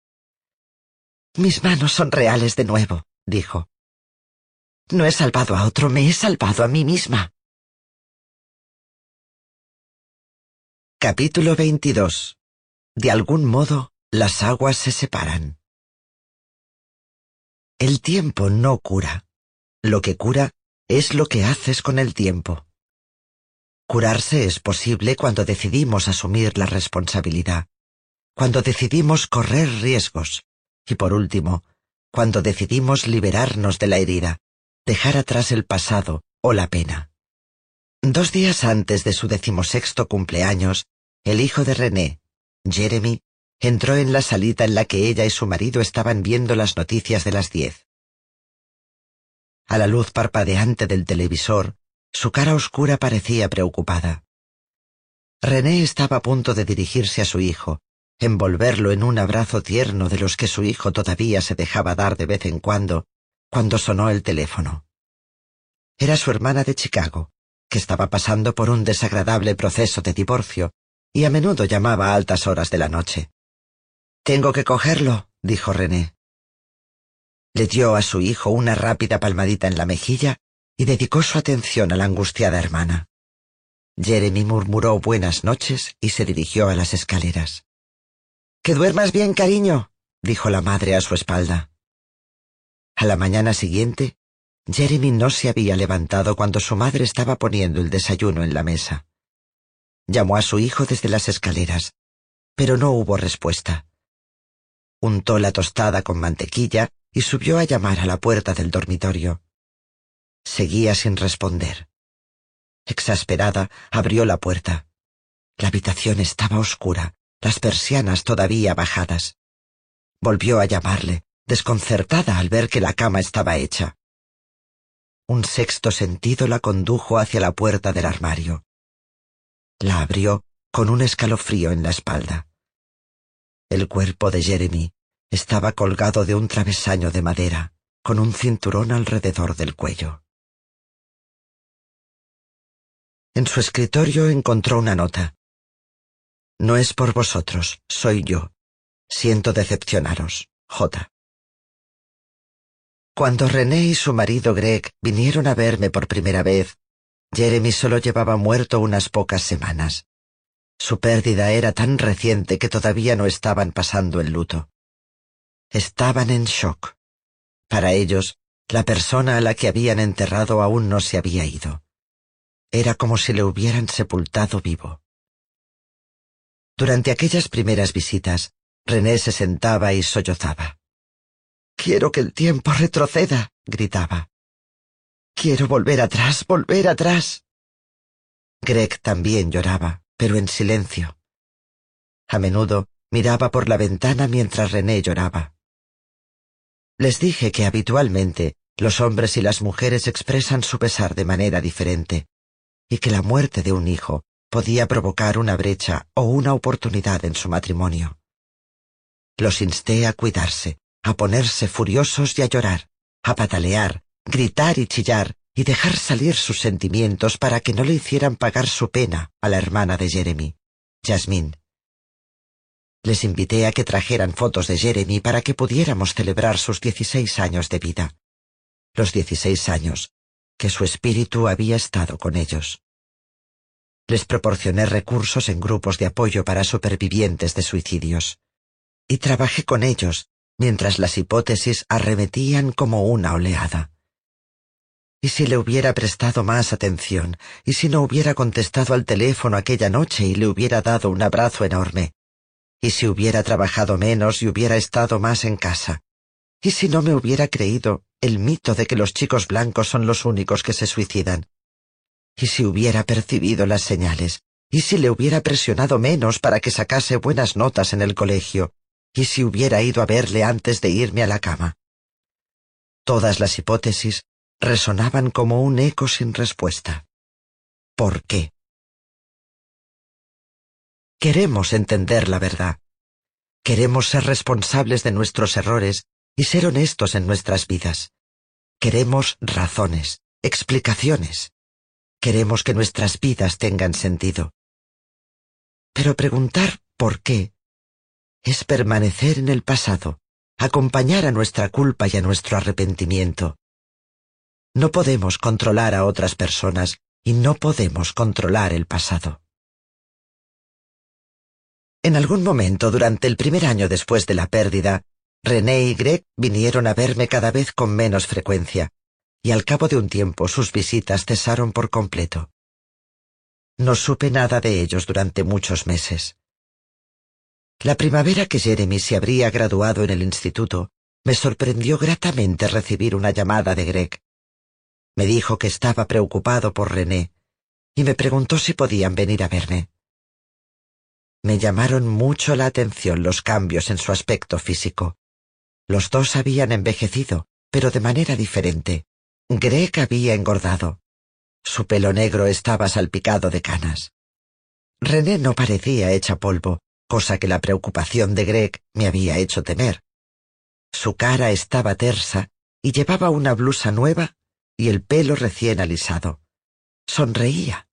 Speaker 1: Mis manos son reales de nuevo, dijo. No he salvado a otro, me he salvado a mí misma. Capítulo 22. De algún modo, las aguas se separan. El tiempo no cura. Lo que cura es lo que haces con el tiempo. Curarse es posible cuando decidimos asumir la responsabilidad, cuando decidimos correr riesgos y por último, cuando decidimos liberarnos de la herida, dejar atrás el pasado o la pena. Dos días antes de su decimosexto cumpleaños, el hijo de René, Jeremy, entró en la salita en la que ella y su marido estaban viendo las noticias de las diez. A la luz parpadeante del televisor, su cara oscura parecía preocupada. René estaba a punto de dirigirse a su hijo, envolverlo en un abrazo tierno de los que su hijo todavía se dejaba dar de vez en cuando, cuando sonó el teléfono. Era su hermana de Chicago, que estaba pasando por un desagradable proceso de divorcio y a menudo llamaba a altas horas de la noche. Tengo que cogerlo, dijo René. Le dio a su hijo una rápida palmadita en la mejilla y dedicó su atención a la angustiada hermana. Jeremy murmuró buenas noches y se dirigió a las escaleras. Que duermas bien, cariño, dijo la madre a su espalda. A la mañana siguiente, Jeremy no se había levantado cuando su madre estaba poniendo el desayuno en la mesa. Llamó a su hijo desde las escaleras, pero no hubo respuesta. Untó la tostada con mantequilla y subió a llamar a la puerta del dormitorio. Seguía sin responder. Exasperada, abrió la puerta. La habitación estaba oscura, las persianas todavía bajadas. Volvió a llamarle, desconcertada al ver que la cama estaba hecha. Un sexto sentido la condujo hacia la puerta del armario. La abrió con un escalofrío en la espalda. El cuerpo de Jeremy estaba colgado de un travesaño de madera, con un cinturón alrededor del cuello. En su escritorio encontró una nota. No es por vosotros, soy yo. Siento decepcionaros. J. Cuando René y su marido Greg vinieron a verme por primera vez, Jeremy solo llevaba muerto unas pocas semanas. Su pérdida era tan reciente que todavía no estaban pasando el luto. Estaban en shock. Para ellos, la persona a la que habían enterrado aún no se había ido. Era como si le hubieran sepultado vivo. Durante aquellas primeras visitas, René se sentaba y sollozaba. Quiero que el tiempo retroceda, gritaba. Quiero volver atrás, volver atrás. Greg también lloraba, pero en silencio. A menudo miraba por la ventana mientras René lloraba. Les dije que habitualmente los hombres y las mujeres expresan su pesar de manera diferente, y que la muerte de un hijo podía provocar una brecha o una oportunidad en su matrimonio. Los insté a cuidarse, a ponerse furiosos y a llorar, a patalear, gritar y chillar, y dejar salir sus sentimientos para que no le hicieran pagar su pena a la hermana de Jeremy, Jasmine. Les invité a que trajeran fotos de Jeremy para que pudiéramos celebrar sus dieciséis años de vida. Los dieciséis años que su espíritu había estado con ellos. Les proporcioné recursos en grupos de apoyo para supervivientes de suicidios. Y trabajé con ellos mientras las hipótesis arremetían como una oleada. ¿Y si le hubiera prestado más atención? ¿Y si no hubiera contestado al teléfono aquella noche y le hubiera dado un abrazo enorme? ¿Y si hubiera trabajado menos y hubiera estado más en casa? ¿Y si no me hubiera creído el mito de que los chicos blancos son los únicos que se suicidan? ¿Y si hubiera percibido las señales? ¿Y si le hubiera presionado menos para que sacase buenas notas en el colegio? ¿Y si hubiera ido a verle antes de irme a la cama? Todas las hipótesis resonaban como un eco sin respuesta. ¿Por qué? Queremos entender la verdad. Queremos ser responsables de nuestros errores y ser honestos en nuestras vidas. Queremos razones, explicaciones. Queremos que nuestras vidas tengan sentido. Pero preguntar por qué es permanecer en el pasado, acompañar a nuestra culpa y a nuestro arrepentimiento. No podemos controlar a otras personas y no podemos controlar el pasado. En algún momento durante el primer año después de la pérdida, René y Greg vinieron a verme cada vez con menos frecuencia, y al cabo de un tiempo sus visitas cesaron por completo. No supe nada de ellos durante muchos meses. La primavera que Jeremy se habría graduado en el instituto, me sorprendió gratamente recibir una llamada de Greg. Me dijo que estaba preocupado por René, y me preguntó si podían venir a verme. Me llamaron mucho la atención los cambios en su aspecto físico. Los dos habían envejecido, pero de manera diferente. Greg había engordado. Su pelo negro estaba salpicado de canas. René no parecía hecha polvo, cosa que la preocupación de Greg me había hecho temer. Su cara estaba tersa y llevaba una blusa nueva y el pelo recién alisado. Sonreía,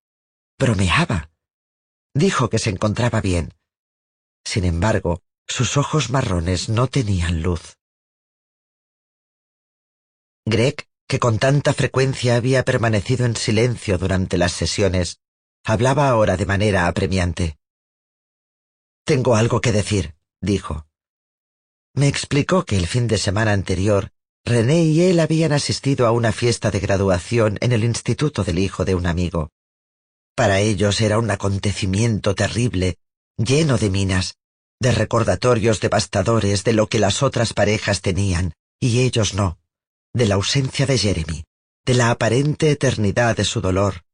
Speaker 1: bromeaba Dijo que se encontraba bien. Sin embargo, sus ojos marrones no tenían luz. Greg que con tanta frecuencia había permanecido en silencio durante las sesiones, hablaba ahora de manera apremiante. Tengo algo que decir, dijo. Me explicó que el fin de semana anterior, René y él habían asistido a una fiesta de graduación en el instituto del hijo de un amigo. Para ellos era un acontecimiento terrible, lleno de minas, de recordatorios devastadores de lo que las otras parejas tenían, y ellos no, de la ausencia de Jeremy, de la aparente eternidad de su dolor.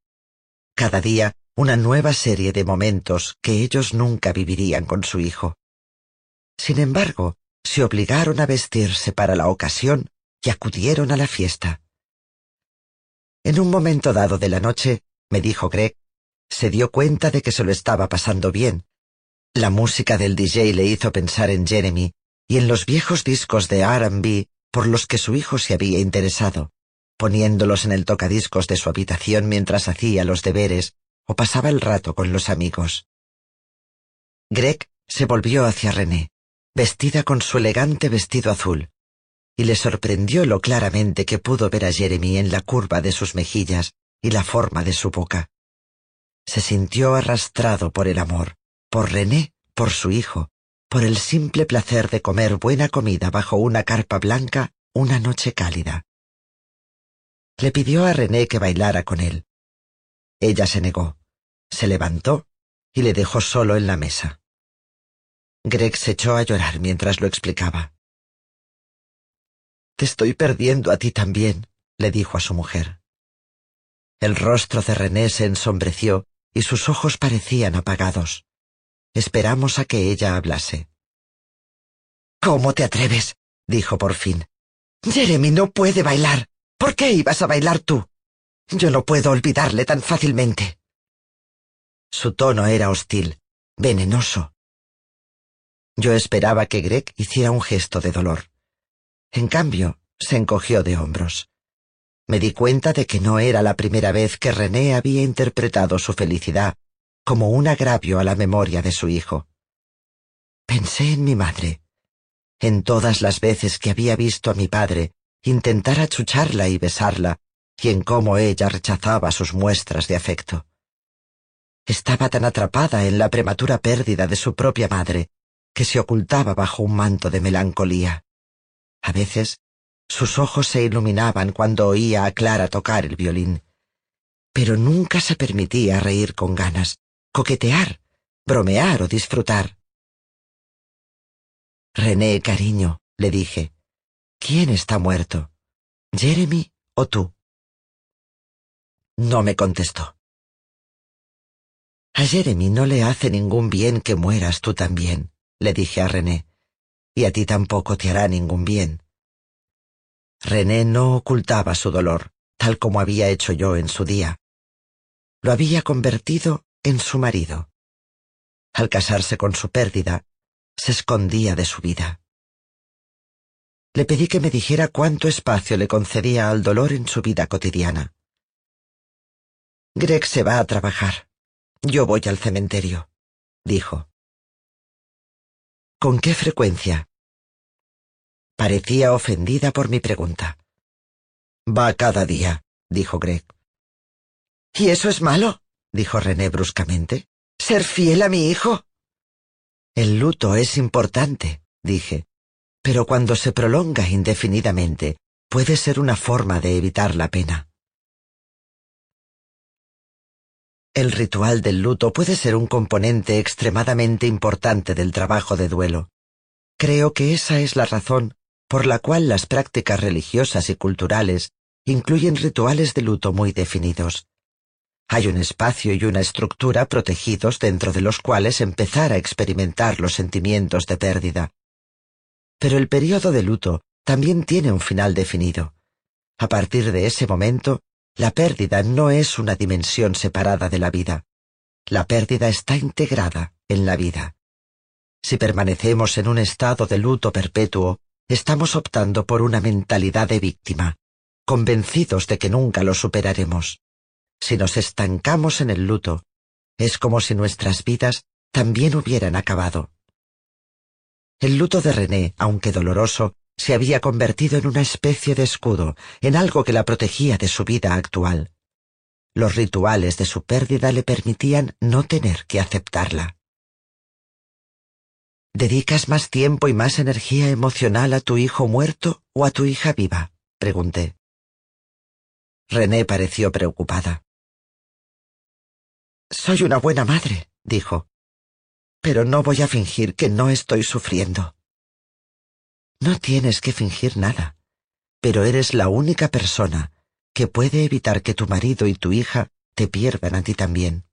Speaker 1: Cada día una nueva serie de momentos que ellos nunca vivirían con su hijo. Sin embargo, se obligaron a vestirse para la ocasión acudieron a la fiesta. En un momento dado de la noche, me dijo Greg, se dio cuenta de que se lo estaba pasando bien. La música del DJ le hizo pensar en Jeremy y en los viejos discos de R&B por los que su hijo se había interesado, poniéndolos en el tocadiscos de su habitación mientras hacía los deberes o pasaba el rato con los amigos. Greg se volvió hacia René, vestida con su elegante vestido azul, y le sorprendió lo claramente que pudo ver a Jeremy en la curva de sus mejillas y la forma de su boca. Se sintió arrastrado por el amor, por René, por su hijo, por el simple placer de comer buena comida bajo una carpa blanca una noche cálida. Le pidió a René que bailara con él. Ella se negó, se levantó y le dejó solo en la mesa. Greg se echó a llorar mientras lo explicaba. Te estoy perdiendo a ti también, le dijo a su mujer. El rostro de René se ensombreció y sus ojos parecían apagados. Esperamos a que ella hablase. ¿Cómo te atreves? dijo por fin. Jeremy no puede bailar. ¿Por qué ibas a bailar tú? Yo no puedo olvidarle tan fácilmente. Su tono era hostil, venenoso. Yo esperaba que Greg hiciera un gesto de dolor. En cambio, se encogió de hombros. Me di cuenta de que no era la primera vez que René había interpretado su felicidad como un agravio a la memoria de su hijo. Pensé en mi madre, en todas las veces que había visto a mi padre intentar achucharla y besarla, y en cómo ella rechazaba sus muestras de afecto. Estaba tan atrapada en la prematura pérdida de su propia madre que se ocultaba bajo un manto de melancolía. A veces, sus ojos se iluminaban cuando oía a Clara tocar el violín, pero nunca se permitía reír con ganas, coquetear, bromear o disfrutar. René, cariño, le dije, ¿quién está muerto? ¿Jeremy o tú? No me contestó. A Jeremy no le hace ningún bien que mueras tú también, le dije a René, y a ti tampoco te hará ningún bien. René no ocultaba su dolor, tal como había hecho yo en su día. Lo había convertido en su marido. Al casarse con su pérdida, se escondía de su vida. Le pedí que me dijera cuánto espacio le concedía al dolor en su vida cotidiana. Greg se va a trabajar. Yo voy al cementerio, dijo. ¿Con qué frecuencia? Parecía ofendida por mi pregunta. Va cada día, dijo Greg. ¿Y eso es malo? dijo René bruscamente. ¿Ser fiel a mi hijo? El luto es importante, dije, pero cuando se prolonga indefinidamente, puede ser una forma de evitar la pena. El ritual del luto puede ser un componente extremadamente importante del trabajo de duelo. Creo que esa es la razón por la cual las prácticas religiosas y culturales incluyen rituales de luto muy definidos. Hay un espacio y una estructura protegidos dentro de los cuales empezar a experimentar los sentimientos de pérdida. Pero el periodo de luto también tiene un final definido. A partir de ese momento, la pérdida no es una dimensión separada de la vida. La pérdida está integrada en la vida. Si permanecemos en un estado de luto perpetuo, estamos optando por una mentalidad de víctima, convencidos de que nunca lo superaremos. Si nos estancamos en el luto, es como si nuestras vidas también hubieran acabado. El luto de René, aunque doloroso, se había convertido en una especie de escudo, en algo que la protegía de su vida actual. Los rituales de su pérdida le permitían no tener que aceptarla. ¿Dedicas más tiempo y más energía emocional a tu hijo muerto o a tu hija viva? pregunté. René pareció preocupada. Soy una buena madre, dijo, pero no voy a fingir que no estoy sufriendo. No tienes que fingir nada, pero eres la única persona que puede evitar que tu marido y tu hija te pierdan a ti también.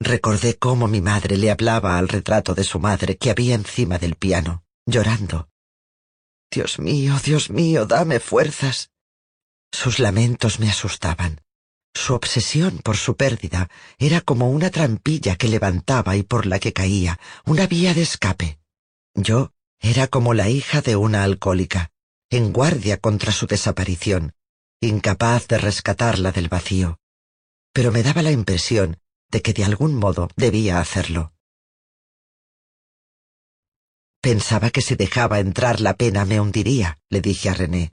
Speaker 1: Recordé cómo mi madre le hablaba al retrato de su madre que había encima del piano, llorando. Dios mío, Dios mío, dame fuerzas. Sus lamentos me asustaban. Su obsesión por su pérdida era como una trampilla que levantaba y por la que caía, una vía de escape. Yo era como la hija de una alcohólica, en guardia contra su desaparición, incapaz de rescatarla del vacío. Pero me daba la impresión de que de algún modo debía hacerlo. Pensaba que si dejaba entrar la pena me hundiría, le dije a René.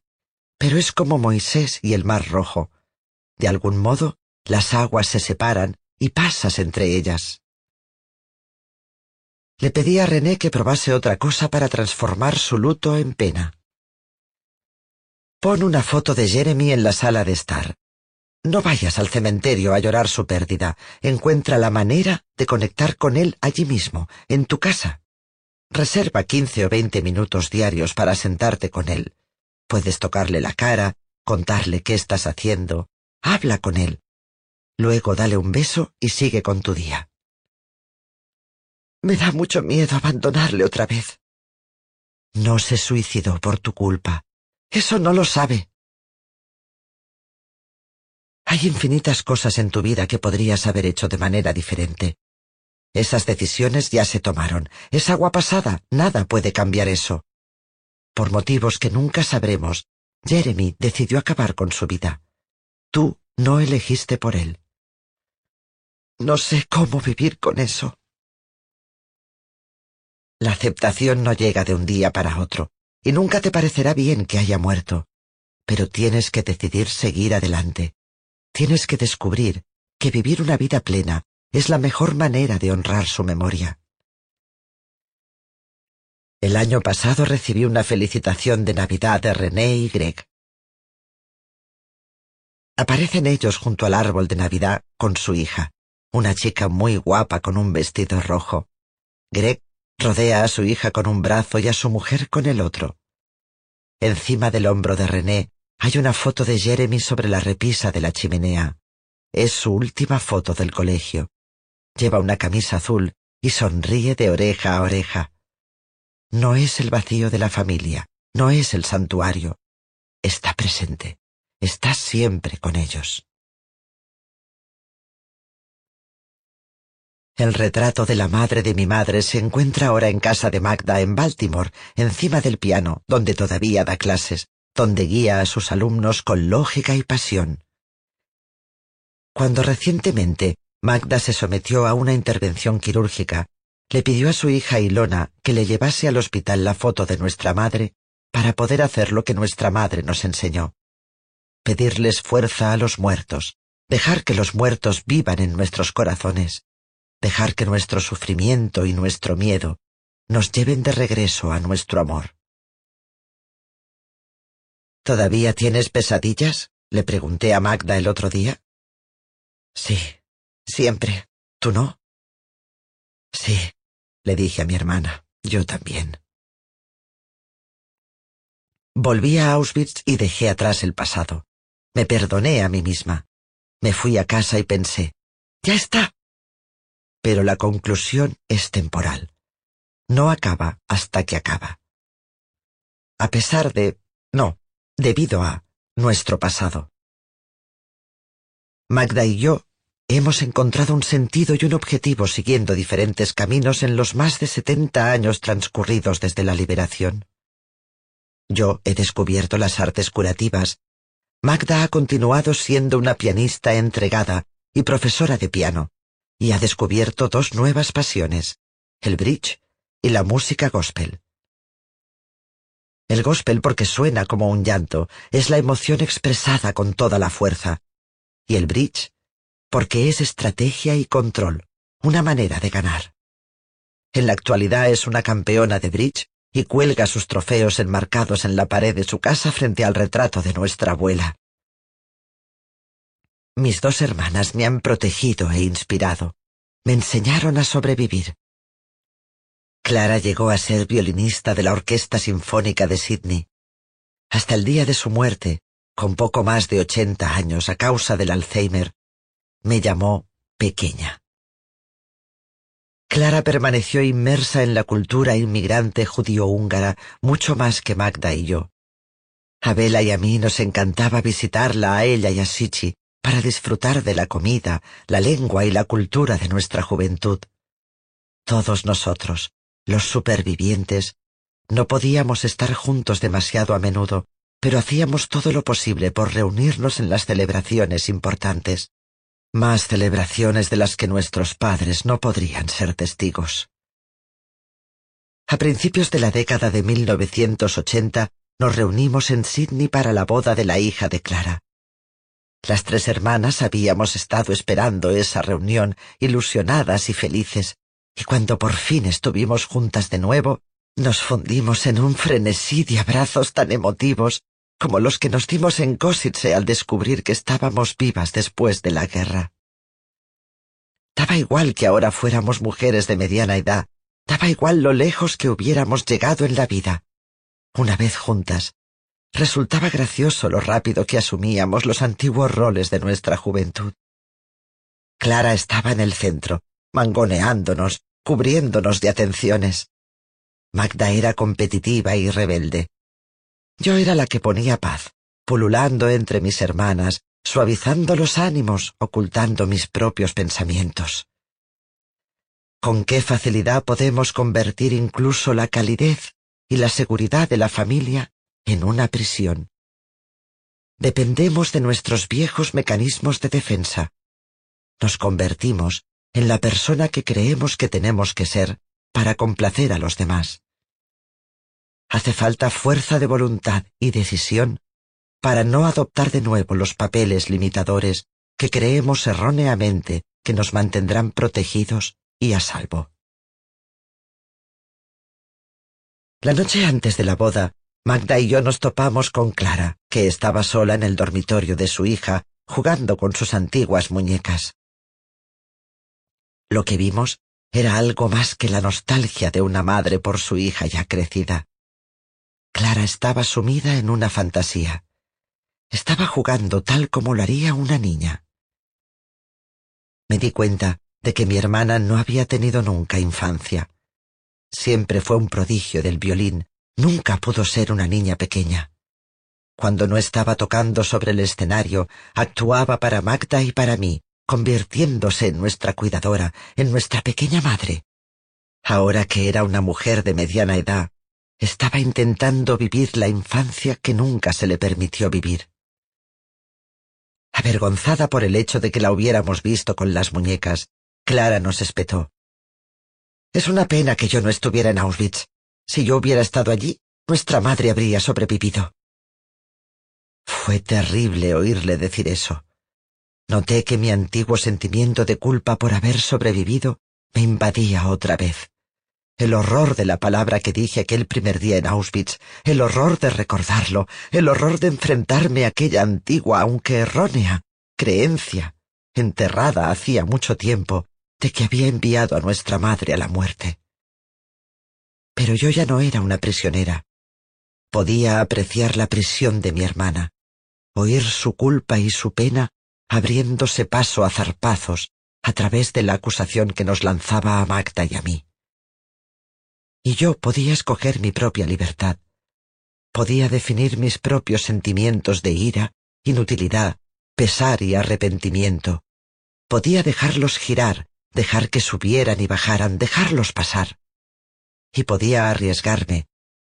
Speaker 1: Pero es como Moisés y el mar rojo. De algún modo, las aguas se separan y pasas entre ellas. Le pedí a René que probase otra cosa para transformar su luto en pena. Pon una foto de Jeremy en la sala de estar. No vayas al cementerio a llorar su pérdida. Encuentra la manera de conectar con él allí mismo, en tu casa. Reserva quince o veinte minutos diarios para sentarte con él. Puedes tocarle la cara, contarle qué estás haciendo. Habla con él. Luego dale un beso y sigue con tu día. Me da mucho miedo abandonarle otra vez. No se suicidó por tu culpa. Eso no lo sabe. Hay infinitas cosas en tu vida que podrías haber hecho de manera diferente. Esas decisiones ya se tomaron. Es agua pasada. Nada puede cambiar eso. Por motivos que nunca sabremos, Jeremy decidió acabar con su vida. Tú no elegiste por él. No sé cómo vivir con eso. La aceptación no llega de un día para otro, y nunca te parecerá bien que haya muerto. Pero tienes que decidir seguir adelante. Tienes que descubrir que vivir una vida plena es la mejor manera de honrar su memoria. El año pasado recibí una felicitación de Navidad de René y Greg. Aparecen ellos junto al árbol de Navidad con su hija, una chica muy guapa con un vestido rojo. Greg Rodea a su hija con un brazo y a su mujer con el otro. Encima del hombro de René hay una foto de Jeremy sobre la repisa de la chimenea. Es su última foto del colegio. Lleva una camisa azul y sonríe de oreja a oreja. No es el vacío de la familia, no es el santuario. Está presente, está siempre con ellos. El retrato de la madre de mi madre se encuentra ahora en casa de Magda en Baltimore, encima del piano, donde todavía da clases, donde guía a sus alumnos con lógica y pasión. Cuando recientemente Magda se sometió a una intervención quirúrgica, le pidió a su hija Ilona que le llevase al hospital la foto de nuestra madre para poder hacer lo que nuestra madre nos enseñó. Pedirles fuerza a los muertos, dejar que los muertos vivan en nuestros corazones, dejar que nuestro sufrimiento y nuestro miedo nos lleven de regreso a nuestro amor. ¿Todavía tienes pesadillas? le pregunté a Magda el otro día. Sí, siempre. ¿Tú no? Sí, le dije a mi hermana. Yo también. Volví a Auschwitz y dejé atrás el pasado. Me perdoné a mí misma. Me fui a casa y pensé, ya está, pero la conclusión es temporal. No acaba hasta que acaba. A pesar de... no, debido a nuestro pasado. Magda y yo hemos encontrado un sentido y un objetivo siguiendo diferentes caminos en los más de setenta años transcurridos desde la liberación. Yo he descubierto las artes curativas. Magda ha continuado siendo una pianista entregada y profesora de piano, y ha descubierto dos nuevas pasiones, el bridge y la música gospel. El gospel porque suena como un llanto, es la emoción expresada con toda la fuerza. Y el bridge porque es estrategia y control, una manera de ganar. En la actualidad es una campeona de bridge y cuelga sus trofeos enmarcados en la pared de su casa frente al retrato de nuestra abuela. Mis dos hermanas me han protegido e inspirado. Me enseñaron a sobrevivir. Clara llegó a ser violinista de la Orquesta Sinfónica de Sydney. Hasta el día de su muerte, con poco más de ochenta años a causa del Alzheimer, me llamó pequeña. Clara permaneció inmersa en la cultura inmigrante judío-húngara mucho más que Magda y yo. A Bela y a mí nos encantaba visitarla a ella y a Sichi para disfrutar de la comida, la lengua y la cultura de nuestra juventud. Todos nosotros, los supervivientes, no podíamos estar juntos demasiado a menudo, pero hacíamos todo lo posible por reunirnos en las celebraciones importantes. Más celebraciones de las que nuestros padres no podrían ser testigos. A principios de la década de 1980 nos reunimos en Sydney para la boda de la hija de Clara. Las tres hermanas habíamos estado esperando esa reunión, ilusionadas y felices, y cuando por fin estuvimos juntas de nuevo, nos fundimos en un frenesí de abrazos tan emotivos como los que nos dimos en Kosice al descubrir que estábamos vivas después de la guerra. Daba igual que ahora fuéramos mujeres de mediana edad, daba igual lo lejos que hubiéramos llegado en la vida. Una vez juntas, resultaba gracioso lo rápido que asumíamos los antiguos roles de nuestra juventud. Clara estaba en el centro, mangoneándonos, cubriéndonos de atenciones. Magda era competitiva y rebelde. Yo era la que ponía paz, pululando entre mis hermanas, suavizando los ánimos, ocultando mis propios pensamientos. Con qué facilidad podemos convertir incluso la calidez y la seguridad de la familia en una prisión. Dependemos de nuestros viejos mecanismos de defensa. Nos convertimos en la persona que creemos que tenemos que ser para complacer a los demás. Hace falta fuerza de voluntad y decisión para no adoptar de nuevo los papeles limitadores que creemos erróneamente que nos mantendrán protegidos y a salvo. La noche antes de la boda, Magda y yo nos topamos con Clara, que estaba sola en el dormitorio de su hija, jugando con sus antiguas muñecas. Lo que vimos era algo más que la nostalgia de una madre por su hija ya crecida. Clara estaba sumida en una fantasía. Estaba jugando tal como lo haría una niña. Me di cuenta de que mi hermana no había tenido nunca infancia. Siempre fue un prodigio del violín, nunca pudo ser una niña pequeña. Cuando no estaba tocando sobre el escenario, actuaba para Magda y para mí, convirtiéndose en nuestra cuidadora, en nuestra pequeña madre. Ahora que era una mujer de mediana edad, estaba intentando vivir la infancia que nunca se le permitió vivir. Avergonzada por el hecho de que la hubiéramos visto con las muñecas, Clara nos espetó. Es una pena que yo no estuviera en Auschwitz. Si yo hubiera estado allí, nuestra madre habría sobrevivido. Fue terrible oírle decir eso. Noté que mi antiguo sentimiento de culpa por haber sobrevivido me invadía otra vez. El horror de la palabra que dije aquel primer día en Auschwitz, el horror de recordarlo, el horror de enfrentarme a aquella antigua, aunque errónea, creencia, enterrada hacía mucho tiempo, de que había enviado a nuestra madre a la muerte. Pero yo ya no era una prisionera. Podía apreciar la prisión de mi hermana, oír su culpa y su pena abriéndose paso a zarpazos a través de la acusación que nos lanzaba a Magda y a mí. Y yo podía escoger mi propia libertad. Podía definir mis propios sentimientos de ira, inutilidad, pesar y arrepentimiento. Podía dejarlos girar, dejar que subieran y bajaran, dejarlos pasar. Y podía arriesgarme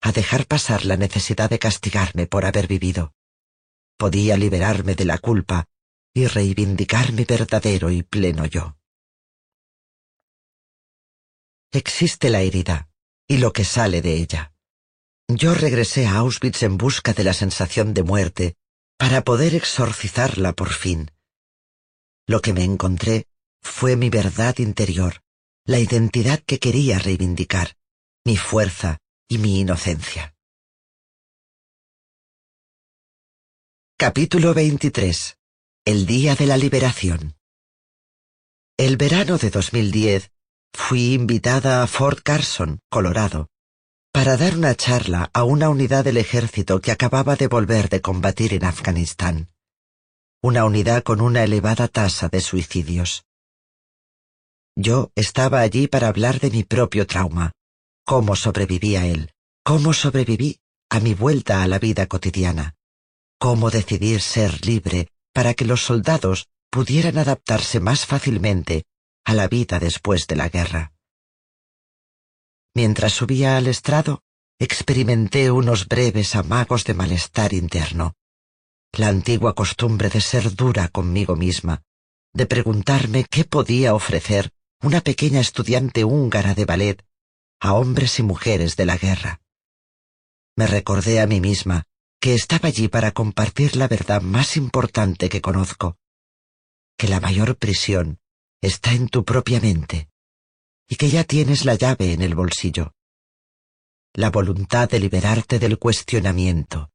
Speaker 1: a dejar pasar la necesidad de castigarme por haber vivido. Podía liberarme de la culpa y reivindicar mi verdadero y pleno yo. Existe la herida y lo que sale de ella. Yo regresé a Auschwitz en busca de la sensación de muerte para poder exorcizarla por fin. Lo que me encontré fue mi verdad interior, la identidad que quería reivindicar, mi fuerza y mi inocencia. Capítulo 23. El Día de la Liberación. El verano de 2010 fui invitada a Fort Carson, Colorado, para dar una charla a una unidad del ejército que acababa de volver de combatir en Afganistán. Una unidad con una elevada tasa de suicidios. Yo estaba allí para hablar de mi propio trauma, cómo sobreviví a él, cómo sobreviví a mi vuelta a la vida cotidiana, cómo decidir ser libre para que los soldados pudieran adaptarse más fácilmente a la vida después de la guerra. Mientras subía al estrado, experimenté unos breves amagos de malestar interno, la antigua costumbre de ser dura conmigo misma, de preguntarme qué podía ofrecer una pequeña estudiante húngara de ballet a hombres y mujeres de la guerra. Me recordé a mí misma que estaba allí para compartir la verdad más importante que conozco, que la mayor prisión está en tu propia mente y que ya tienes la llave en el bolsillo. La voluntad de liberarte del cuestionamiento,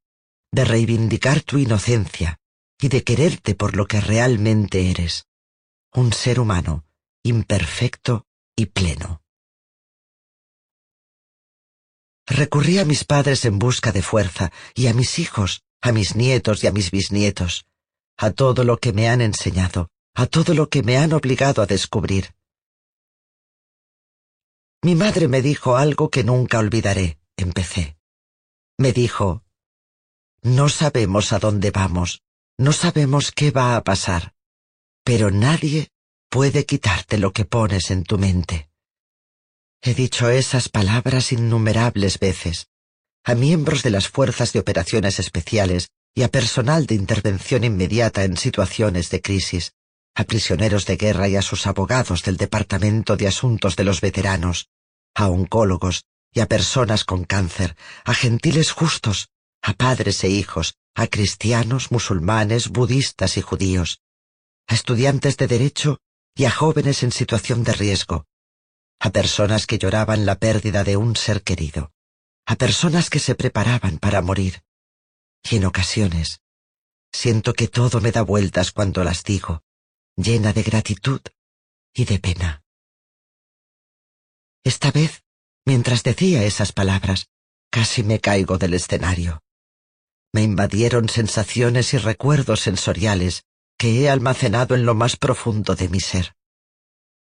Speaker 1: de reivindicar tu inocencia y de quererte por lo que realmente eres, un ser humano imperfecto y pleno. Recurrí a mis padres en busca de fuerza y a mis hijos, a mis nietos y a mis bisnietos, a todo lo que me han enseñado, a todo lo que me han obligado a descubrir. Mi madre me dijo algo que nunca olvidaré, empecé. Me dijo, no sabemos a dónde vamos, no sabemos qué va a pasar, pero nadie puede quitarte lo que pones en tu mente. He dicho esas palabras innumerables veces, a miembros de las fuerzas de operaciones especiales y a personal de intervención inmediata en situaciones de crisis, a prisioneros de guerra y a sus abogados del Departamento de Asuntos de los Veteranos, a oncólogos y a personas con cáncer, a gentiles justos, a padres e hijos, a cristianos, musulmanes, budistas y judíos, a estudiantes de derecho y a jóvenes en situación de riesgo, a personas que lloraban la pérdida de un ser querido, a personas que se preparaban para morir. Y en ocasiones siento que todo me da vueltas cuando las digo, llena de gratitud y de pena. Esta vez, mientras decía esas palabras, casi me caigo del escenario. Me invadieron sensaciones y recuerdos sensoriales que he almacenado en lo más profundo de mi ser.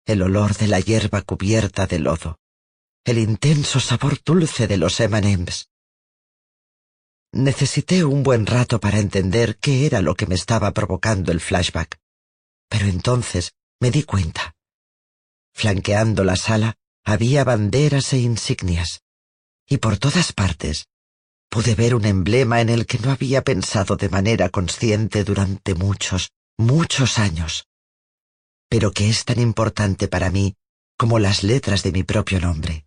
Speaker 1: El olor de la hierba cubierta de lodo, el intenso sabor dulce de los M&M's. Necesité un buen rato para entender qué era lo que me estaba provocando el flashback, pero entonces me di cuenta. Flanqueando la sala había banderas e insignias, y por todas partes pude ver un emblema en el que no había pensado de manera consciente durante muchos, muchos años, pero que es tan importante para mí como las letras de mi propio nombre,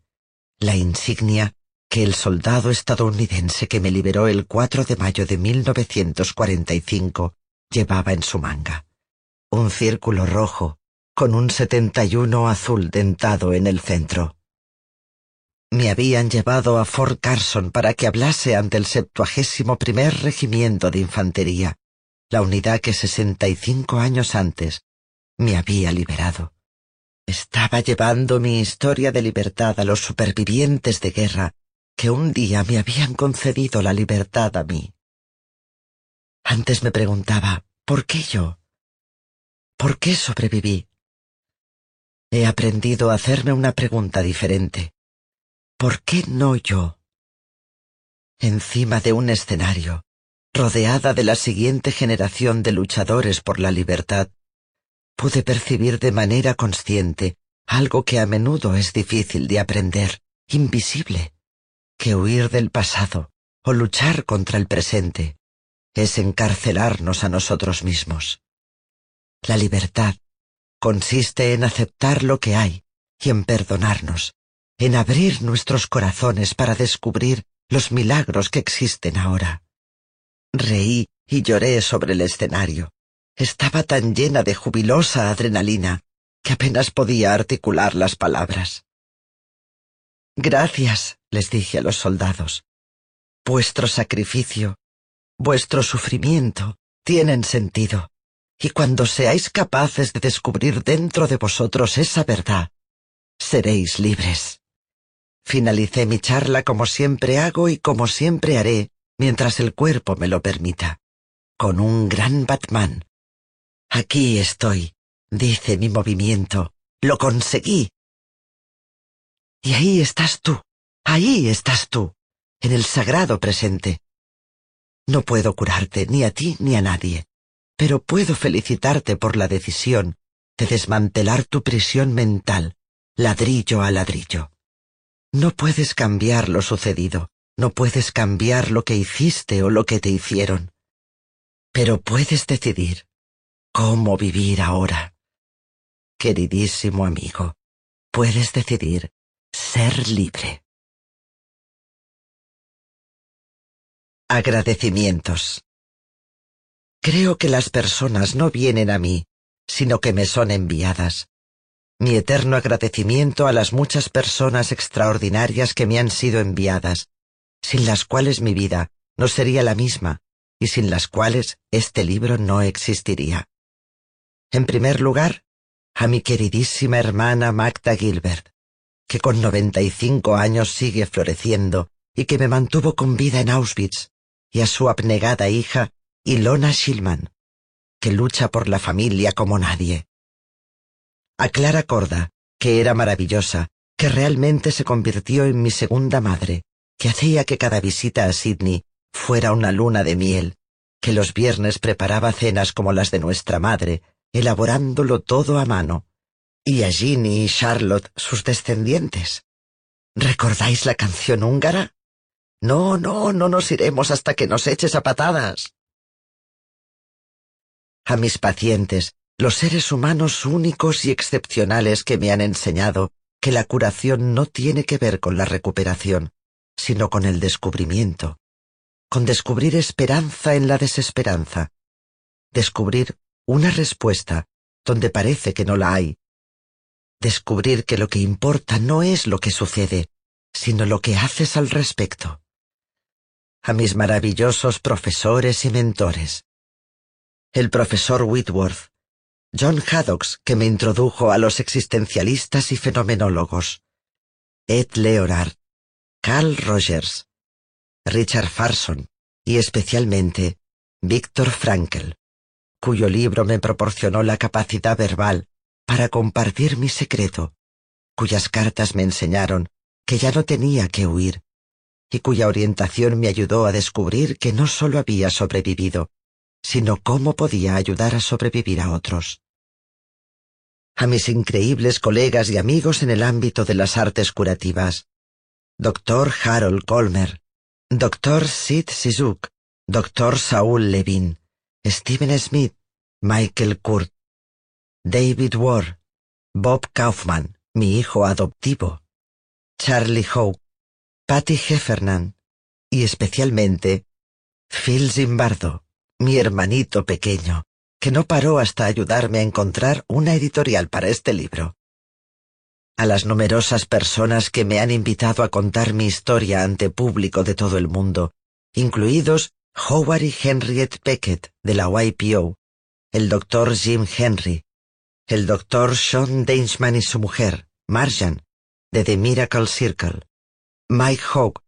Speaker 1: la insignia que el soldado estadounidense que me liberó el 4 de mayo de 1945 llevaba en su manga. Un círculo rojo con un 71 azul dentado en el centro. Me habían llevado a Fort Carson para que hablase ante el septuagésimo primer regimiento de infantería, la unidad que sesenta y cinco años antes me había liberado. Estaba llevando mi historia de libertad a los supervivientes de guerra que un día me habían concedido la libertad a mí. Antes me preguntaba, ¿por qué yo? ¿Por qué sobreviví? He aprendido a hacerme una pregunta diferente. ¿Por qué no yo? Encima de un escenario, rodeada de la siguiente generación de luchadores por la libertad, pude percibir de manera consciente algo que a menudo es difícil de aprender, invisible, que huir del pasado o luchar contra el presente es encarcelarnos a nosotros mismos. La libertad consiste en aceptar lo que hay y en perdonarnos, en abrir nuestros corazones para descubrir los milagros que existen ahora. Reí y lloré sobre el escenario. Estaba tan llena de jubilosa adrenalina que apenas podía articular las palabras. Gracias, les dije a los soldados. Vuestro sacrificio, vuestro sufrimiento tienen sentido, y cuando seáis capaces de descubrir dentro de vosotros esa verdad, seréis libres. Finalicé mi charla como siempre hago y como siempre haré mientras el cuerpo me lo permita, con un gran Batman. Aquí estoy, dice mi movimiento. Lo conseguí. Y ahí estás tú, ahí estás tú, en el sagrado presente. No puedo curarte ni a ti ni a nadie, pero puedo felicitarte por la decisión de desmantelar tu prisión mental, ladrillo a ladrillo. No puedes cambiar lo sucedido, no puedes cambiar lo que hiciste o lo que te hicieron, pero puedes decidir cómo vivir ahora. Queridísimo amigo, puedes decidir ser libre. Agradecimientos. Creo que las personas no vienen a mí, sino que me son enviadas. Mi eterno agradecimiento a las muchas personas extraordinarias que me han sido enviadas, sin las cuales mi vida no sería la misma y sin las cuales este libro no existiría. En primer lugar, a mi queridísima hermana Magda Gilbert, que con 95 años sigue floreciendo y que me mantuvo con vida en Auschwitz, y a su abnegada hija Ilona Schillman, que lucha por la familia como nadie. A Clara Corda, que era maravillosa, que realmente se convirtió en mi segunda madre, que hacía que cada visita a Sydney fuera una luna de miel, que los viernes preparaba cenas como las de nuestra madre, elaborándolo todo a mano, y a Ginny y Charlotte sus descendientes. ¿Recordáis la canción húngara? No, no, no nos iremos hasta que nos eches a patadas. A mis pacientes, los seres humanos únicos y excepcionales que me han enseñado que la curación no tiene que ver con la recuperación, sino con el descubrimiento, con descubrir esperanza en la desesperanza, descubrir una respuesta donde parece que no la hay, descubrir que lo que importa no es lo que sucede, sino lo que haces al respecto. A mis maravillosos profesores y mentores. El profesor Whitworth, John Haddocks, que me introdujo a los existencialistas y fenomenólogos, Ed Leonard, Carl Rogers, Richard Farson y especialmente Víctor Frankl, cuyo libro me proporcionó la capacidad verbal para compartir mi secreto, cuyas cartas me enseñaron que ya no tenía que huir, y cuya orientación me ayudó a descubrir que no solo había sobrevivido, sino cómo podía ayudar a sobrevivir a otros. A mis increíbles colegas y amigos en el ámbito de las artes curativas, Dr. Harold Colmer, Dr. Sid Sizuk, Dr. Saul Levin, Stephen Smith, Michael Kurt, David Ward, Bob Kaufman, mi hijo adoptivo, Charlie Howe, Patty Heffernan y especialmente Phil Zimbardo, mi hermanito pequeño, que no paró hasta ayudarme a encontrar una editorial para este libro. A las numerosas personas que me han invitado a contar mi historia ante público de todo el mundo, incluidos Howard y Henriette Beckett de la YPO, el doctor Jim Henry, el doctor Sean Dainsman y su mujer, Marjan, de The Miracle Circle, Mike Hogg,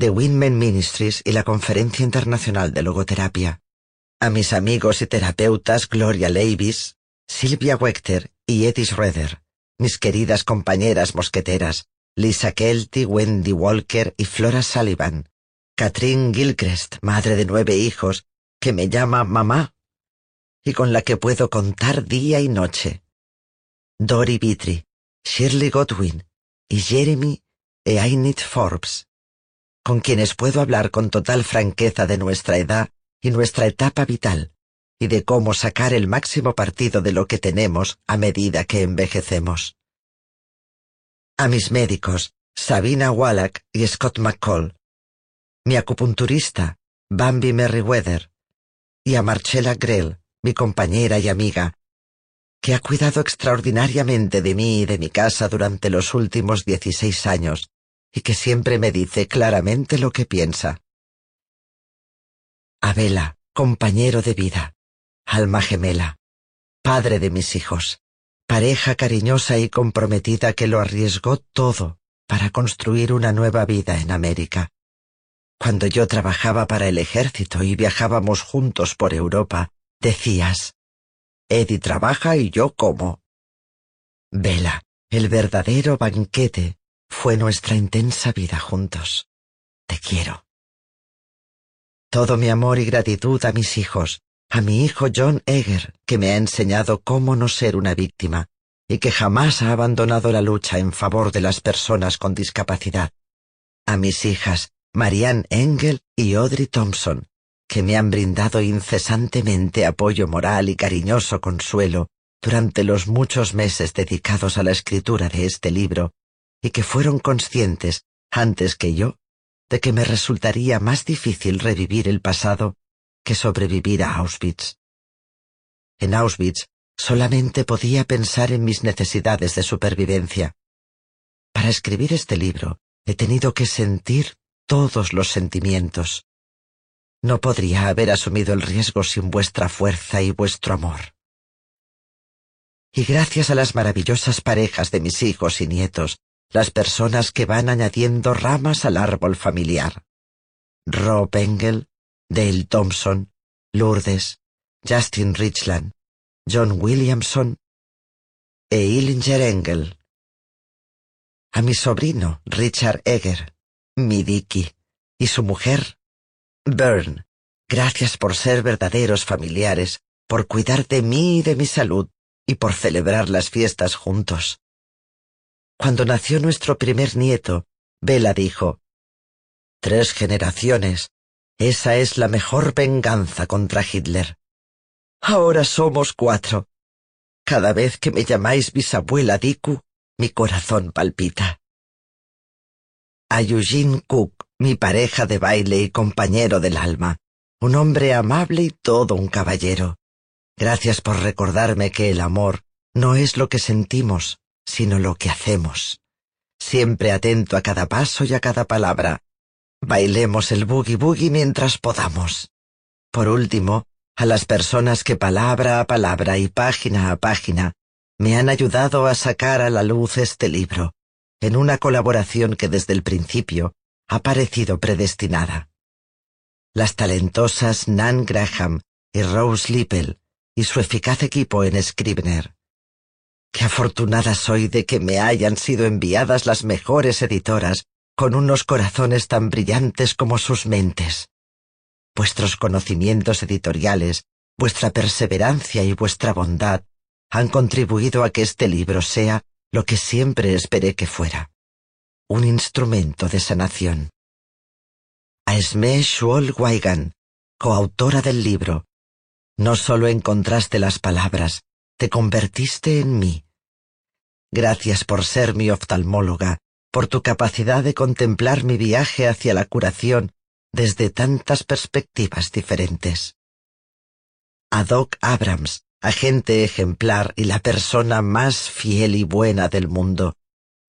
Speaker 1: de Winman Ministries y la Conferencia Internacional de Logoterapia, a mis amigos y terapeutas Gloria Levis, Sylvia Wechter y Eddie Schroeder, mis queridas compañeras mosqueteras, Lisa Kelty, Wendy Walker y Flora Sullivan, Catherine Gilchrist, madre de nueve hijos, que me llama mamá, y con la que puedo contar día y noche. Dory Vitri, Shirley Godwin y Jeremy e Ainit Forbes, con quienes puedo hablar con total franqueza de nuestra edad y nuestra etapa vital, y de cómo sacar el máximo partido de lo que tenemos a medida que envejecemos. A mis médicos, Sabina Wallach y Scott McCall, mi acupunturista, Bambi Merriweather, y a Marcella Grell, mi compañera y amiga, que ha cuidado extraordinariamente de mí y de mi casa durante los últimos dieciséis años, y que siempre me dice claramente lo que piensa. Abela, compañero de vida, alma gemela, padre de mis hijos, pareja cariñosa y comprometida que lo arriesgó todo para construir una nueva vida en América. Cuando yo trabajaba para el ejército y viajábamos juntos por Europa, decías, Eddie trabaja y yo como. Vela, el verdadero banquete fue nuestra intensa vida juntos. Te quiero. Todo mi amor y gratitud a mis hijos, a mi hijo John Egger, que me ha enseñado cómo no ser una víctima y que jamás ha abandonado la lucha en favor de las personas con discapacidad. A mis hijas, Marianne Engel y Audrey Thompson, que me han brindado incesantemente apoyo moral y cariñoso consuelo durante los muchos meses dedicados a la escritura de este libro, y que fueron conscientes, antes que yo, de que me resultaría más difícil revivir el pasado que sobrevivir a Auschwitz. En Auschwitz solamente podía pensar en mis necesidades de supervivencia. Para escribir este libro he tenido que sentir todos los sentimientos. No podría haber asumido el riesgo sin vuestra fuerza y vuestro amor. Y gracias a las maravillosas parejas de mis hijos y nietos, las personas que van añadiendo ramas al árbol familiar. Rob Engel, Dale Thompson, Lourdes, Justin Richland, John Williamson e Illinger Engel. A mi sobrino, Richard Egger, mi Dicky, y su mujer, Byrne, gracias por ser verdaderos familiares, por cuidar de mí y de mi salud, y por celebrar las fiestas juntos. Cuando nació nuestro primer nieto, Bella dijo, Tres generaciones, esa es la mejor venganza contra Hitler. Ahora somos cuatro. Cada vez que me llamáis bisabuela Diku, mi corazón palpita. A Eugene Cook, mi pareja de baile y compañero del alma, un hombre amable y todo un caballero. Gracias por recordarme que el amor no es lo que sentimos, sino lo que hacemos. Siempre atento a cada paso y a cada palabra. Bailemos el boogie boogie mientras podamos. Por último, a las personas que palabra a palabra y página a página me han ayudado a sacar a la luz este libro, en una colaboración que desde el principio ha parecido predestinada. Las talentosas Nan Graham y Rose Lippel y su eficaz equipo en Scribner. Qué afortunada soy de que me hayan sido enviadas las mejores editoras con unos corazones tan brillantes como sus mentes. Vuestros conocimientos editoriales, vuestra perseverancia y vuestra bondad han contribuido a que este libro sea lo que siempre esperé que fuera, un instrumento de sanación. A Esme Waigan, coautora del libro, no solo encontraste las palabras, te convertiste en mí. Gracias por ser mi oftalmóloga, por tu capacidad de contemplar mi viaje hacia la curación desde tantas perspectivas diferentes. A Doc Abrams, agente ejemplar y la persona más fiel y buena del mundo,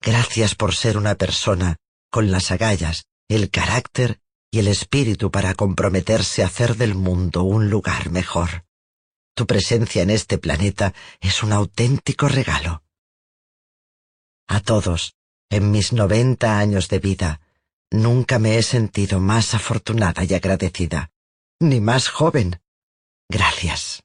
Speaker 1: gracias por ser una persona con las agallas, el carácter y el espíritu para comprometerse a hacer del mundo un lugar mejor. Tu presencia en este planeta es un auténtico regalo. A todos, en mis noventa años de vida, nunca me he sentido más afortunada y agradecida, ni más joven. Gracias.